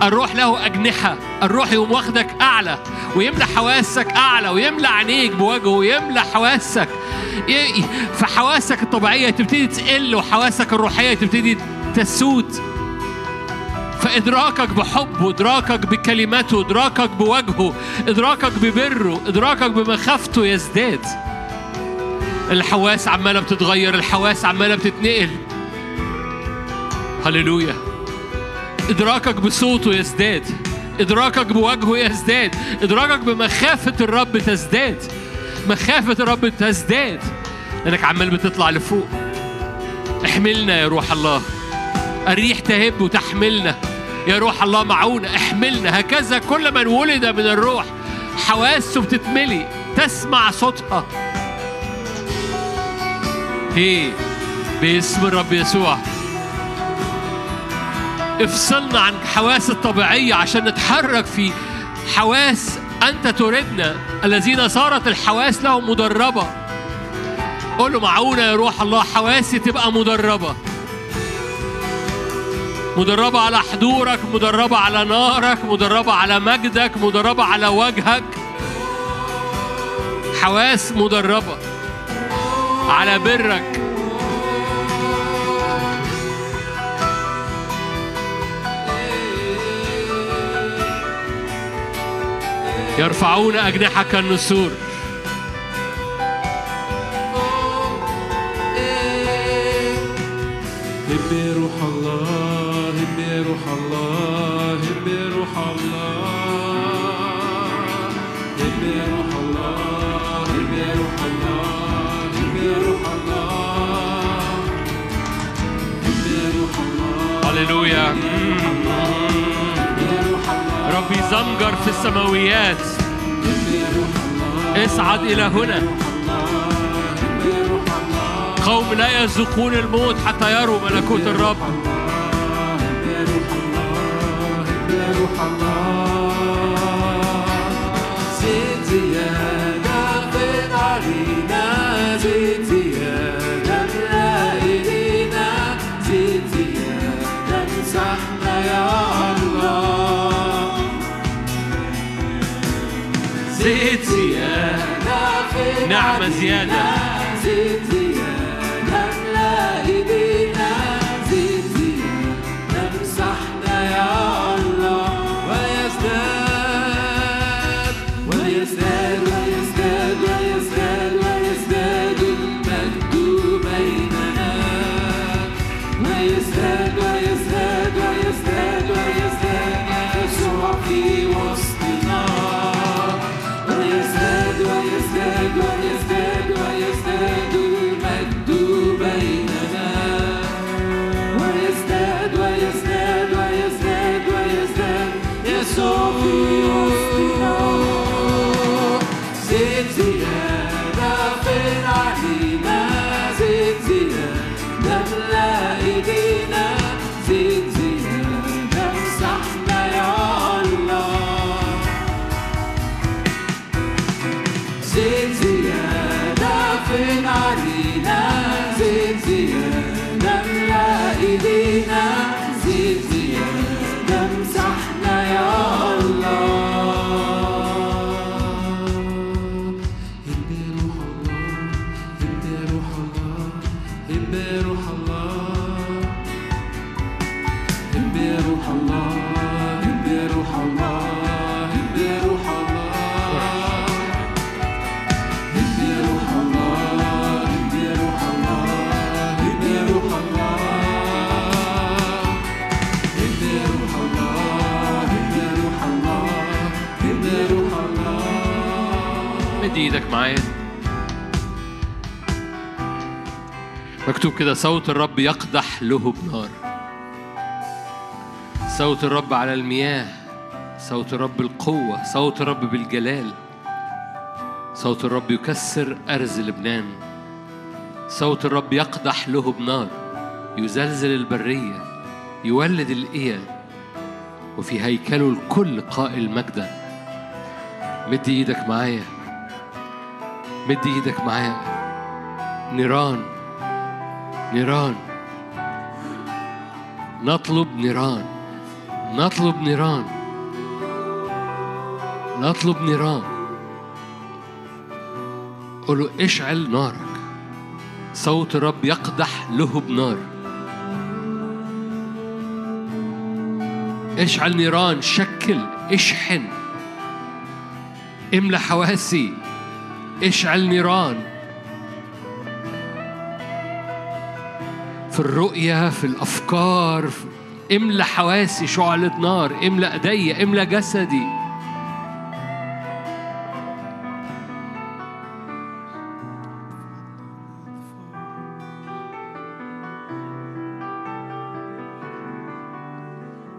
الروح له أجنحة الروح يقوم واخدك أعلى ويملى حواسك أعلى ويملى عينيك بوجهه ويملى حواسك. فحواسك الطبيعية تبتدي تقل وحواسك الروحية تبتدي تسود. فإدراكك بحبه إدراكك بكلماته إدراكك بوجهه إدراكك ببره إدراكك بمخافته يزداد. الحواس عمالة بتتغير الحواس عمالة بتتنقل. هللويا. إدراكك بصوته يزداد. إدراكك بوجهه يزداد. إدراكك بمخافة الرب تزداد. مخافة الرب تزداد. لأنك عمال بتطلع لفوق. احملنا يا روح الله. الريح تهب وتحملنا. يا روح الله معونا احملنا. هكذا كل من ولد من الروح. حواسه بتتملي. تسمع صوتها. هي باسم الرب يسوع. افصلنا عن حواس الطبيعية عشان نتحرك في حواس أنت تريدنا. الذين صارت الحواس لهم مدربة. قول له معونا يا روح الله حواسي تبقى مدربة. مدربة على حضورك مدربة على نارك مدربة على مجدك مدربة على وجهك. حواس مدربة. على برك. يرفعون أجنحة كالنسور. هللويا ربي زمجر في السماويات. اصعد إلى هنا. قوم لا يذوقون الموت حتى يروا ملكوت الرب. روح الله زيد زيادة في علينا نعمة زيادة. مد إيدك معايا. مكتوب كده صوت الرب يقدح لهب نار صوت الرب على المياه صوت الرب القوة صوت الرب بالجلال. صوت الرب يكسر أرز لبنان. صوت الرب يقدح لهب نار يزلزل البرية يولد الإيل وفي هيكله الكل قائل مجدا. مد إيدك معايا. مد إيدك معايا. نيران نيران. نطلب نيران. نطلب نيران. نطلب نيران. قول له اشعل نارك. صوت الرب يقدح لهب نار اشعل نيران شكل اشحن. املى حواسي. اشعل نيران في الرؤية في الأفكار املى حواسي شعلة نار املى إيديا املى جسدي.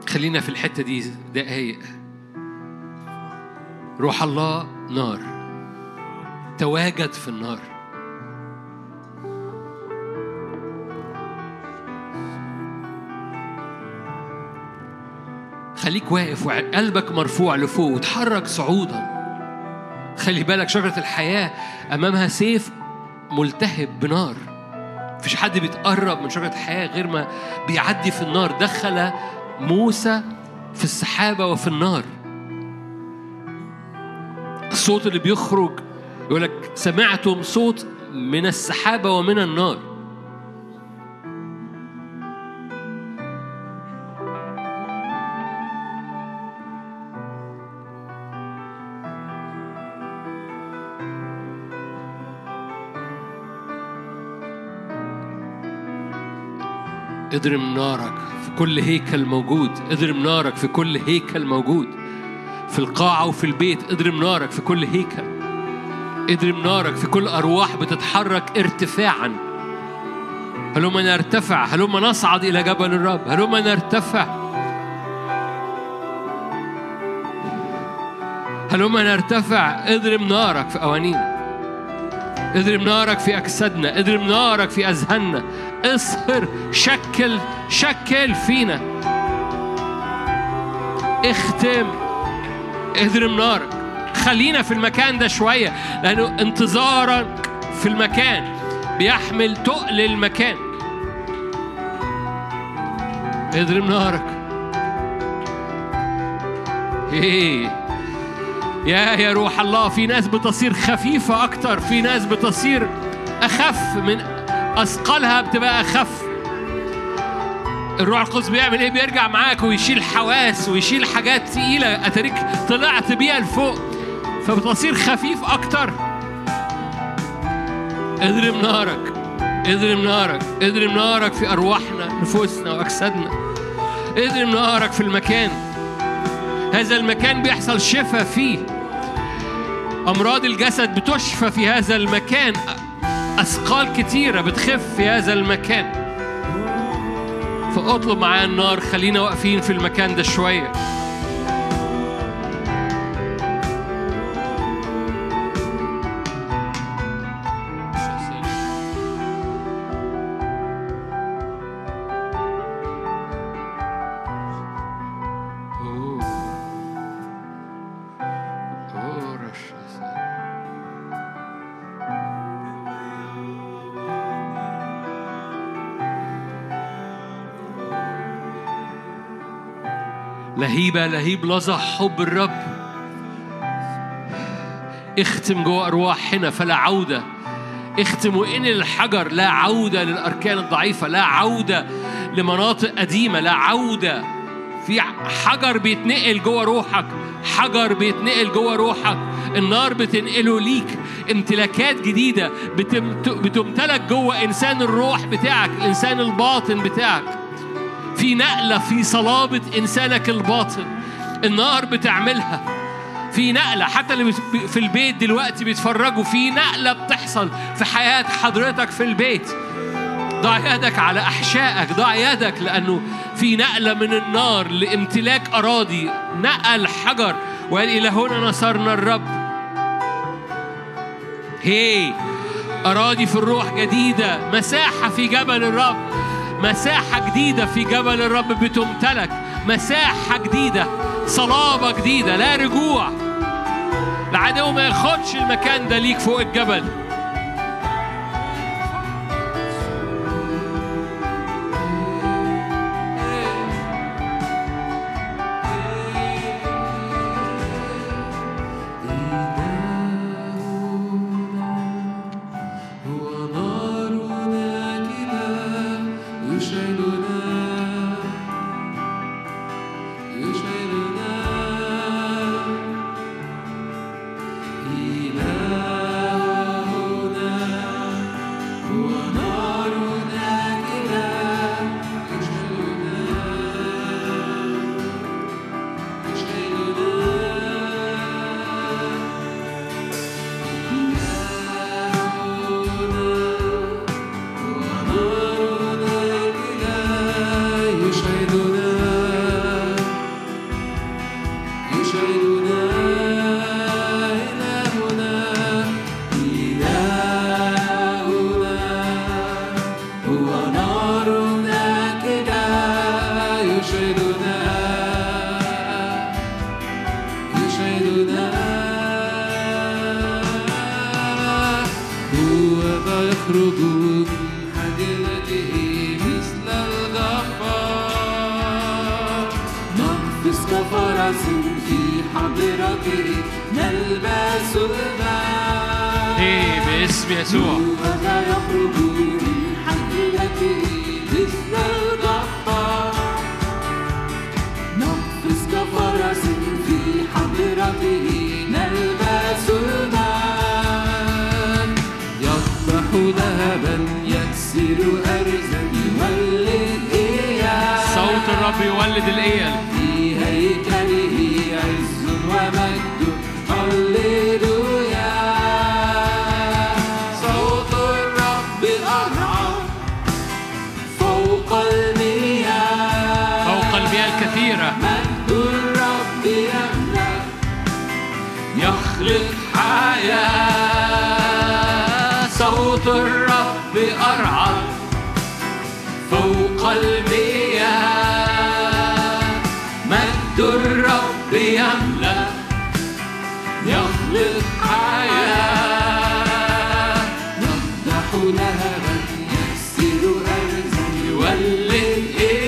خلينا في الحتة دي دقايق. روح الله نار. تواجد في النار. خليك واقف وقلبك مرفوع لفوق وتحرك صعودا. خلي بالك شجرة الحياة أمامها سيف ملتهب بنار. مفيش حد بيتقرب من شجرة الحياة غير ما بيعدي في النار. دخل موسى في السحابة وفي النار. الصوت اللي بيخرج يقول لك سمعتم صوت من السحابة ومن النار. اضرم نارك في كل هيكل موجود. اضرم نارك في كل هيكل موجود. في القاعة وفي البيت اضرم نارك في كل هيكل. اضرم نارك في كل أرواح بتتحرك ارتفاعا. هلما نرتفع هلما نصعد إلى جبل الرب هلما نرتفع. هلما نرتفع اضرب نارك في أوانينا اضرب نارك في أجسادنا اضرب نارك في أذهاننا. اصهر شكل شكل فينا. اختم اضرب نارك. خلينا في المكان ده شوية لأنه انتظارك في المكان بيحمل تقل المكان. اضرب نارك إيه. يا يا روح الله في ناس بتصير خفيفة أكتر في ناس بتصير أخف من أثقالها بتبقى أخف. الروح القدس بيعمل إيه؟ بيرجع معاك ويشيل حواس ويشيل حاجات تقيلة. أتاريك طلعت بيها لفوق. فبتصير خفيف أكتر. اضرب نارك اضرب نارك اضرب نارك في أرواحنا نفوسنا وأجسادنا. اضرب نارك في المكان. هذا المكان بيحصل شفاء فيه. أمراض الجسد بتشفى في هذا المكان. أثقال كتيرة بتخف في هذا المكان. فأطلب معايا النار خلينا واقفين في المكان ده شوية. لهيبة لهيب لظى حب الرب. اختم جوه أرواحنا فلا عودة. اختم وإن الحجر لا عودة للأركان الضعيفة لا عودة لمناطق قديمة لا عودة. في حجر بيتنقل جوه روحك حجر بيتنقل جوه روحك. النار بتنقله ليك. امتلاكات جديدة بتمت- بتمتلك جوه إنسان الروح بتاعك الإنسان الباطن بتاعك. في نقلة في صلابة إنسانك الباطن. النار بتعملها. في نقلة حتى اللي في البيت دلوقتي بيتفرجوا في نقلة بتحصل في حياة حضرتك في البيت. ضع يدك على أحشائك ضع يدك لأنه في نقلة من النار لامتلاك أراضي. نقل حجر. وقال إلى هنا نصرنا الرب. هي أراضي في الروح جديدة مساحة في جبل الرب. مساحة جديدة في جبل الرب بتمتلك. مساحة جديدة صلابة جديدة لا رجوع. العدو ما ياخدش المكان ده ليك فوق الجبل. لهبا يكسر أرزا يولد إياه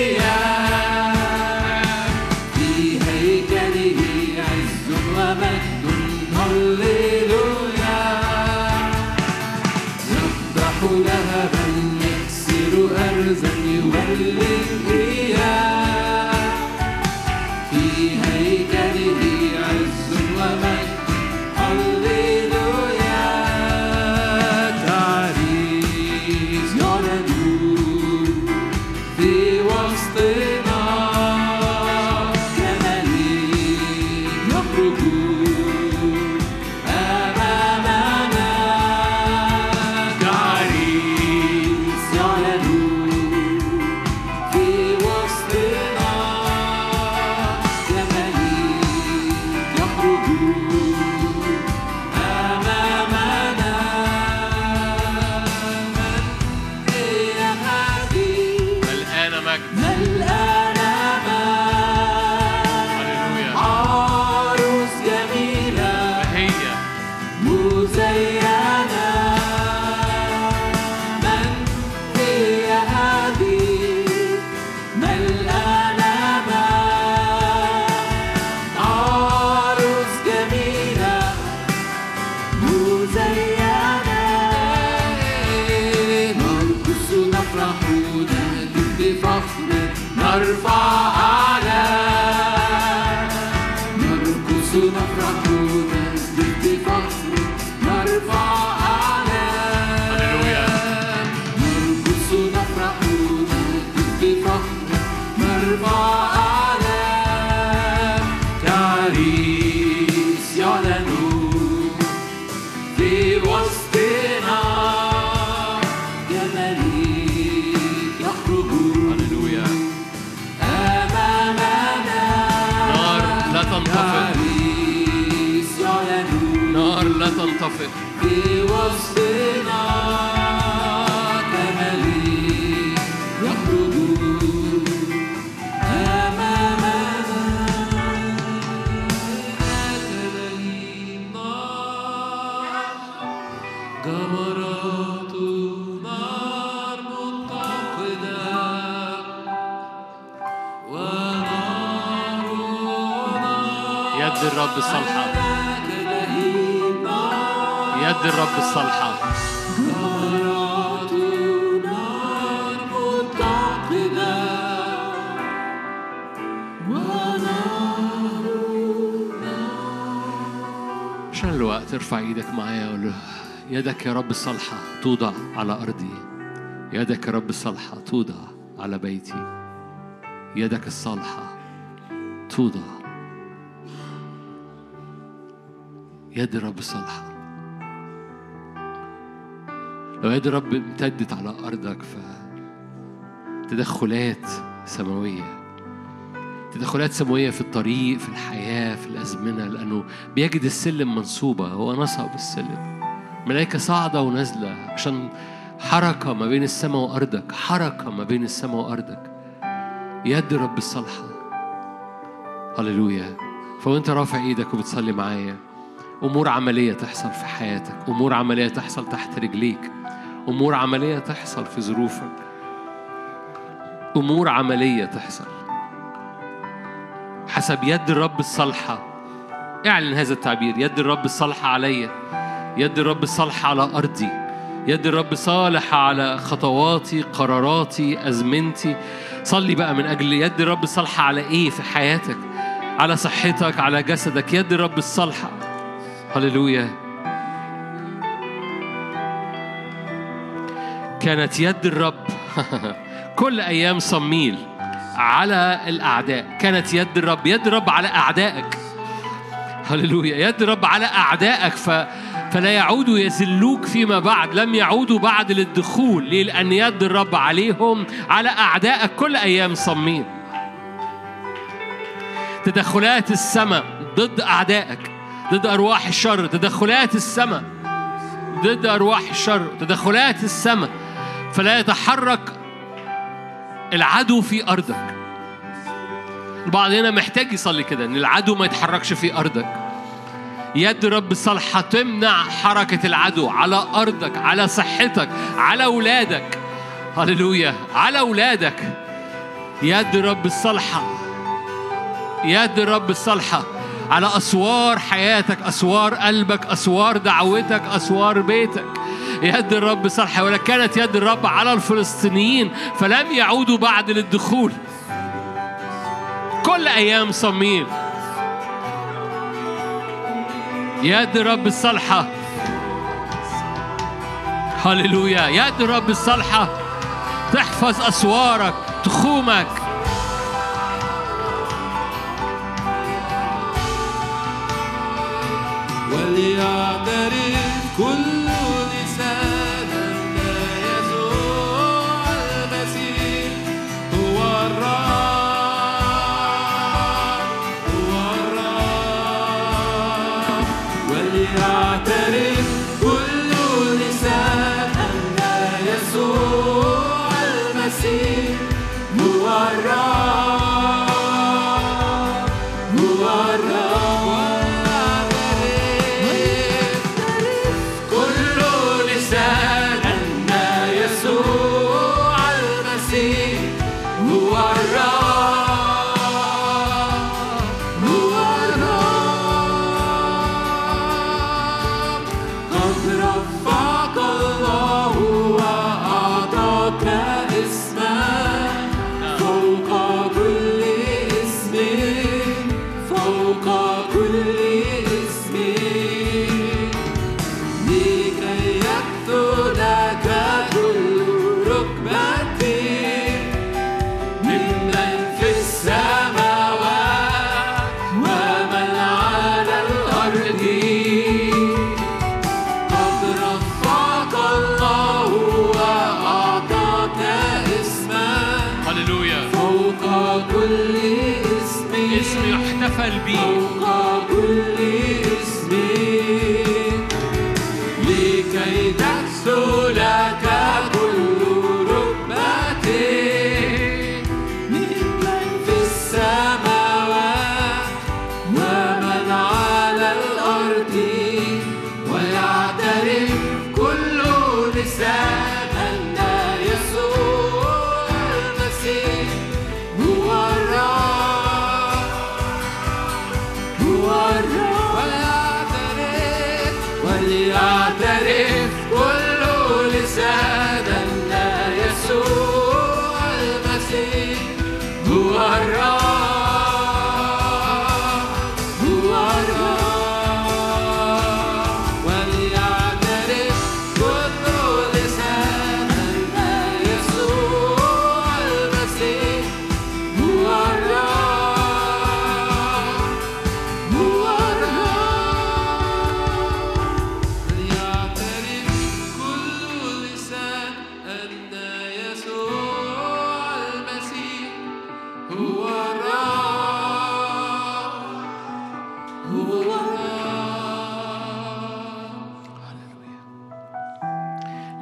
يدك يا رب الصالحة توضع على أرضي. يدك يا رب الصالحة توضع على بيتي. يدك الصالحة توضع. يد الرب الصالحة لو يد الرب امتدت على أرضك ف تدخلات سماوية. تدخلات سماوية في الطريق في الحياة في الأزمنة لأنه بيجد السلم منصوبة. هو نصب السلم. ملائكة صاعدة ونازلة عشان حركة ما بين السماء وأرضك حركة ما بين السماء وأرضك. يد رب الصالحة هللويا. فوانت رافع إيدك وبتصلي معايا. أمور عملية تحصل في حياتك. أمور عملية تحصل تحت رجليك. أمور عملية تحصل في ظروفك. أمور عملية تحصل. حسب يد الرب الصالحه اعلن هذا التعبير. يد الرب الصالحه عليا يد الرب الصالحه على أرضي. يد الرب صالحة على خطواتي قراراتي أزمنتي. صلي بقى من أجل يد الرب الصالحة على إيه في حياتك؟ على صحتك على جسدك. يد الرب الصالحة هللويا. كانت يد الرب كل أيام صميل على الأعداء. كانت يد الرب يد الرب على أعدائك. هللويا. يد الرب على أعدائك. ف... فلا يعودوا يذلوك فيما بعد لم يعودوا بعد للدخول؟ لأن يد الرب عليهم على أعدائك كل أيام صمين تدخلات السماء ضد أعدائك ضد أرواح الشر تدخلات السماء ضد أرواح الشر تدخلات السماء. فلا يتحرك العدو في أرضك. البعض هنا محتاج يصلي كده إن العدو ما يتحركش في أرضك. يد رب الصالحة تمنع حركة العدو على أرضك على صحتك على أولادك. هللويا. على أولادك. يد رب الصالحة يد رب الصالحة على أسوار حياتك أسوار قلبك أسوار دعوتك أسوار بيتك. يد الرب صالحة ولا كانت يد الرب على الفلسطينيين فلم يعودوا بعد للدخول. كل أيام صميل يد الرب الصالحة هللويا. يد الرب الصالحة تحفظ أسوارك تخومك. وليعترف كل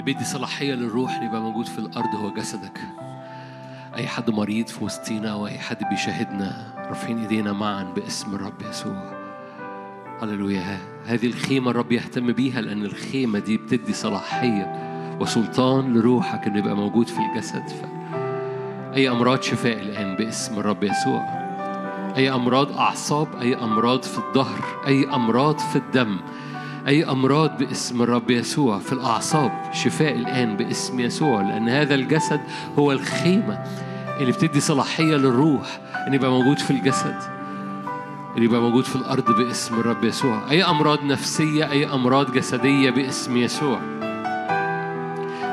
بيدي صلاحية للروح اللي يبقى موجود في الأرض هو جسدك. أي حد مريض في وسطينا أو أي حد بيشاهدنا رافعين إيدينا معا باسم الرب يسوع. هللويا. هذه الخيمة الرب يهتم بيها لأن الخيمة دي بتدي صلاحية وسلطان لروحك إنه يبقى موجود في الجسد. ف... أي أمراض شفاء الآن باسم الرب يسوع. أي أمراض أعصاب أي أمراض في الظهر أي أمراض في الدم. أي أمراض باسم الرب يسوع في الأعصاب شفاء الآن باسم يسوع لأن هذا الجسد هو الخيمة اللي بتدي صلاحية للروح إن يبقى موجود في الجسد اللي يبقى موجود في الأرض باسم الرب يسوع. أي أمراض نفسية أي أمراض جسدية باسم يسوع.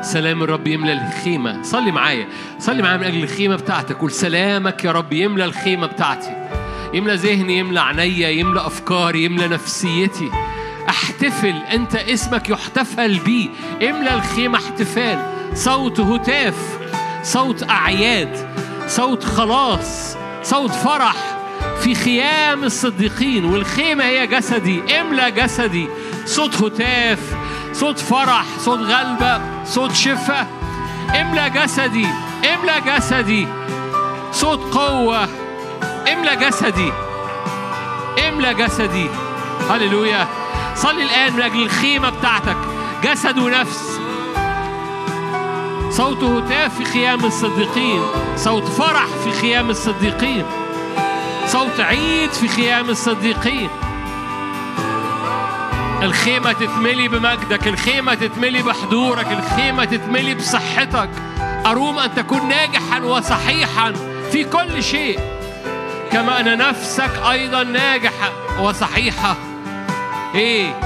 سلام الرب يملى الخيمة. صلي معايا. صلي معايا من أجل الخيمة بتاعتك. قول سلامك يا رب يملى الخيمة بتاعتي. يملى ذهني يملى عينيا يملى أفكاري يملى نفسيتي. احتفل أنت اسمك يحتفل بيه املى الخيمة احتفال. صوت هتاف صوت أعياد صوت خلاص صوت فرح. في خيام الصديقين والخيمة هي جسدي. املى جسدي. صوت هتاف صوت فرح صوت غلبة صوت شفاء املى جسدي املى جسدي. صوت قوة. املى جسدي. املى جسدي. هللويا. صلي الآن من أجل الخيمة بتاعتك. جسد ونفس. صوت هتاف في خيام الصديقين. صوت فرح في خيام الصديقين. صوت عيد في خيام الصديقين. الخيمة تتملي بمجدك الخيمة تتملي بحضورك الخيمة تتملي بصحتك. أروم أن تكون ناجحا وصحيحا في كل شيء. كما أن نفسك أيضا ناجحة وصحيحة. إيه.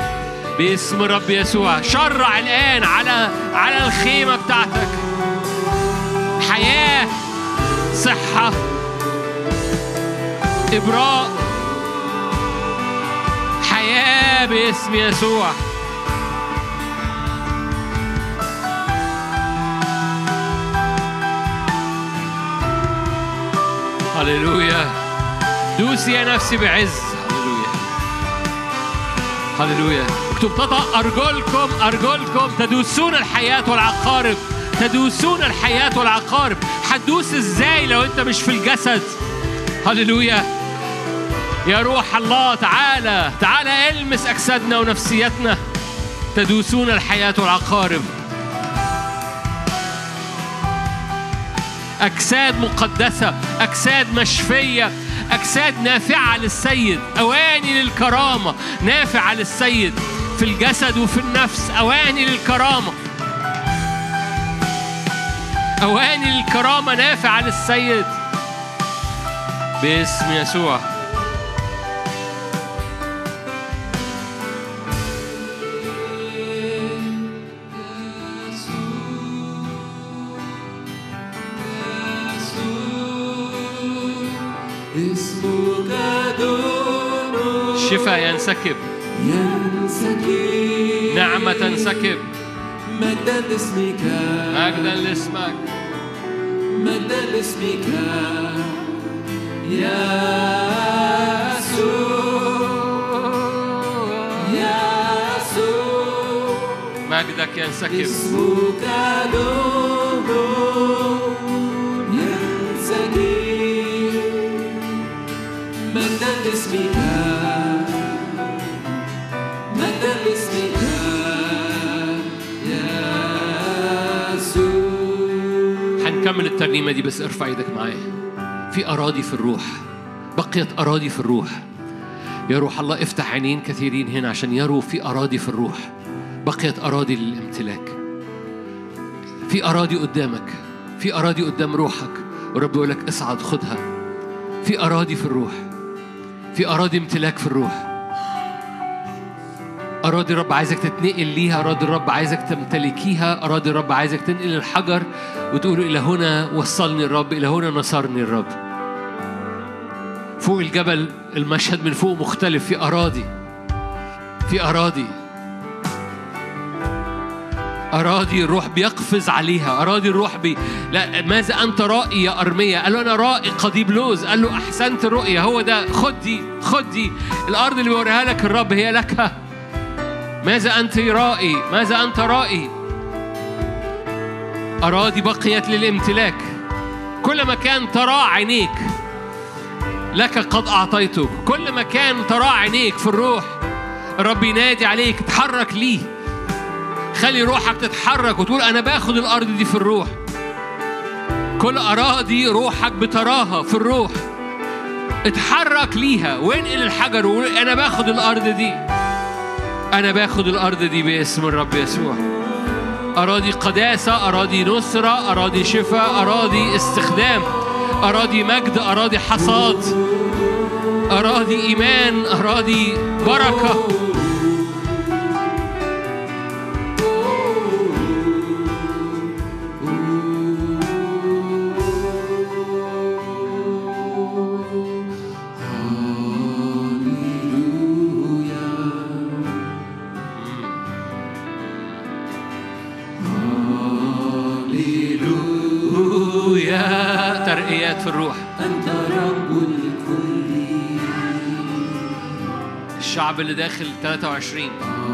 باسم الرب يسوع. شرع الآن على على الخيمة بتاعتك. حياة صحة إبراء. حياة باسم يسوع. هللويا. دوسي يا نفسي بعز. هللويا اكتب تطأ أرجلكم أرجلكم تدوسون الحياة والعقارب تدوسون الحياة والعقارب هتدوس إزاي لو انت مش في الجسد؟ هللويا يا روح الله تعالى تعالى المس أجسادنا ونفسيتنا تدوسون الحياة والعقارب. أجساد مقدسة أجساد مشفية. أجساد نافعة للسيد أواني للكرامة. نافعة للسيد في الجسد وفي النفس أواني للكرامة. أواني للكرامة نافعة للسيد. باسم يسوع. شفاء ينسكب. ينسكب. نعمة تنسكب. مجدا لاسمك. مجدا لاسمك. مجدا لاسمك. يا يسوع يا يسوع مجدك ينسكب. اسمك دي بس أرفع إيدك معايا. في أراضي في الروح. بقيت أراضي في الروح. يا روح الله افتح عينين كثيرين هنا عشان يروا في أراضي في الروح. بقيت أراضي للامتلاك. في أراضي قدامك. في أراضي قدام روحك. ورب يقول لك اصعد خدها. في أراضي في الروح. في أراضي امتلاك في الروح. أراضي الرب عايزك تتنقل ليها أراضي الرب عايزك تمتلكيها أراضي الرب عايزك تنقل الحجر وتقول إلى هنا وصلني الرب إلى هنا نصرني الرب. فوق الجبل المشهد من فوق مختلف في أراضي في أراضي. أراضي الروح بيقفز عليها أراضي الروح بي لا ماذا أنت رائي يا أرمية؟ قال له أنا رائي قضيب لوز قال له أحسنت الرؤية هو ده خد دي دي. الأرض اللي بيوريها لك الرب هي لك. ماذا أنت رائي؟ ماذا أنت رائي؟ أراضي بقيت للامتلاك. كل مكان ترى عينيك. لك قد أعطيتك كل مكان ترى عينيك في الروح. الرب ينادي عليك اتحرك ليه خلي روحك تتحرك وتقول أنا باخد الأرض دي في الروح. كل أراضي روحك بتراها في الروح. اتحرك ليها. وانقل الحجر وقول أنا باخد الأرض دي. أنا باخد الأرض دي باسم الرب يسوع. أراضي قداسة أراضي نصرة أراضي شفاء أراضي استخدام أراضي مجد أراضي حصاد أراضي إيمان أراضي بركة. الشعب اللي داخل 23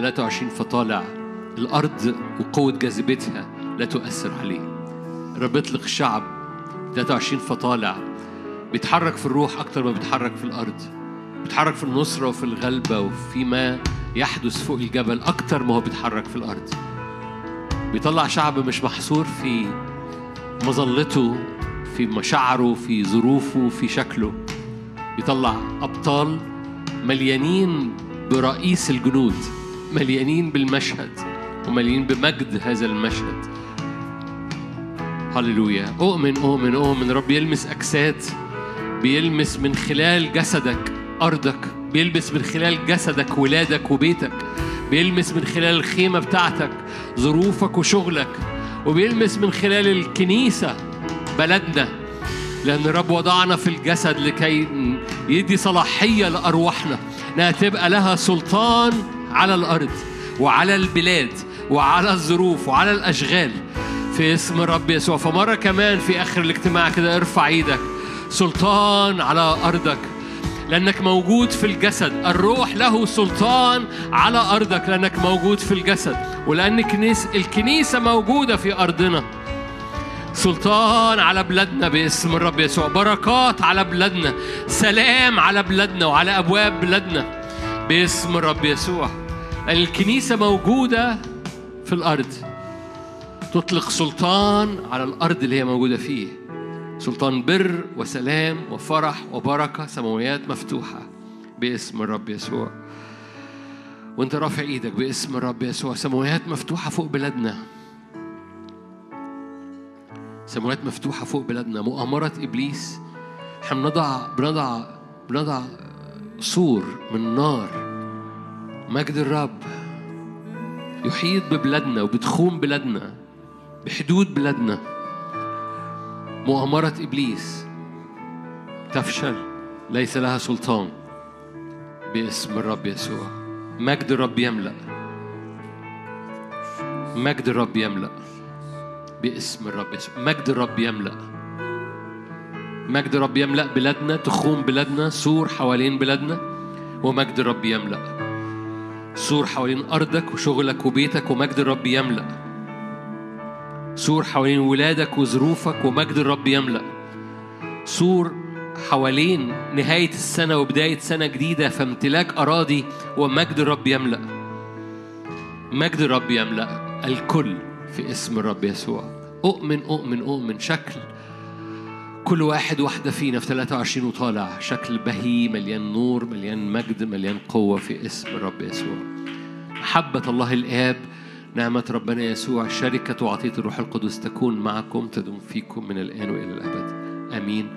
23 فطالع الأرض وقوة جاذبيتها لا تؤثر عليه. الرب يطلق شعب 23 فطالع بيتحرك في الروح أكتر ما بيتحرك في الأرض. بيتحرك في النصرة وفي الغلبة وفي ما يحدث فوق الجبل أكتر ما هو بيتحرك في الأرض. بيطلع شعب مش محصور في مظلته في مشاعره في ظروفه في شكله. بيطلع أبطال مليانين برئيس الجنود. مليانين بالمشهد ومليانين بمجد هذا المشهد. هللويا. أؤمن أؤمن أؤمن. رب يلمس أجساد بيلمس من خلال جسدك أرضك بيلمس من خلال جسدك ولادك وبيتك بيلمس من خلال الخيمة بتاعتك ظروفك وشغلك وبيلمس من خلال الكنيسة بلدنا. لأن الرب وضعنا في الجسد لكي يدي صلاحية لأرواحنا. إنها تبقى لها سلطان على الأرض وعلى البلاد وعلى الظروف وعلى الأشغال. في اسم الرب يسوع. فمرة كمان في آخر الاجتماع كده ارفع إيدك. سلطان على أرضك. لأنك موجود في الجسد. الروح له سلطان على أرضك. لأنك موجود في الجسد. ولأن كنيس الكنيسة موجودة في أرضنا. سلطان على بلادنا باسم الرب يسوع. بركات على بلادنا. سلام على بلادنا وعلى أبواب بلادنا. باسم الرب يسوع. الكنيسة موجودة في الأرض. تطلق سلطان على الأرض اللي هي موجودة فيه. سلطان بر وسلام وفرح وبركة سماويات مفتوحة باسم الرب يسوع. وانت رافع إيدك باسم الرب يسوع. سماويات مفتوحة فوق بلادنا. سماوات مفتوحة فوق بلادنا. مؤامرة إبليس. إحنا بنضع بنضع بنضع سور من نار. مجد الرب يحيط ببلادنا وبتخوم بلادنا بحدود بلادنا. مؤامرة إبليس. تفشل. ليس لها سلطان. باسم الرب يسوع. مجد الرب يملأ. مجد الرب يملأ. باسم الرب يسوع. مجد الرب يملأ. مجد الرب يملأ بلادنا تخوم بلادنا سور حوالين بلادنا ومجد الرب يملأ. سور حوالين أرضك وشغلك وبيتك ومجد الرب يملأ. سور حوالين ولادك وظروفك ومجد الرب يملأ. سور حوالين نهاية السنة وبداية سنة جديدة فامتلاك أراضي ومجد الرب يملأ. مجد الرب يملأ الكل في اسم الرب يسوع. أؤمن أؤمن أؤمن. شكل كل واحد واحدة فينا في 23 وطالع. شكل بهي مليان نور مليان مجد مليان قوة في اسم الرب يسوع. محبة الله الآب نعمة ربنا يسوع شركة وعطية الروح القدس تكون معكم تدوم فيكم من الآن وإلى الأبد. آمين.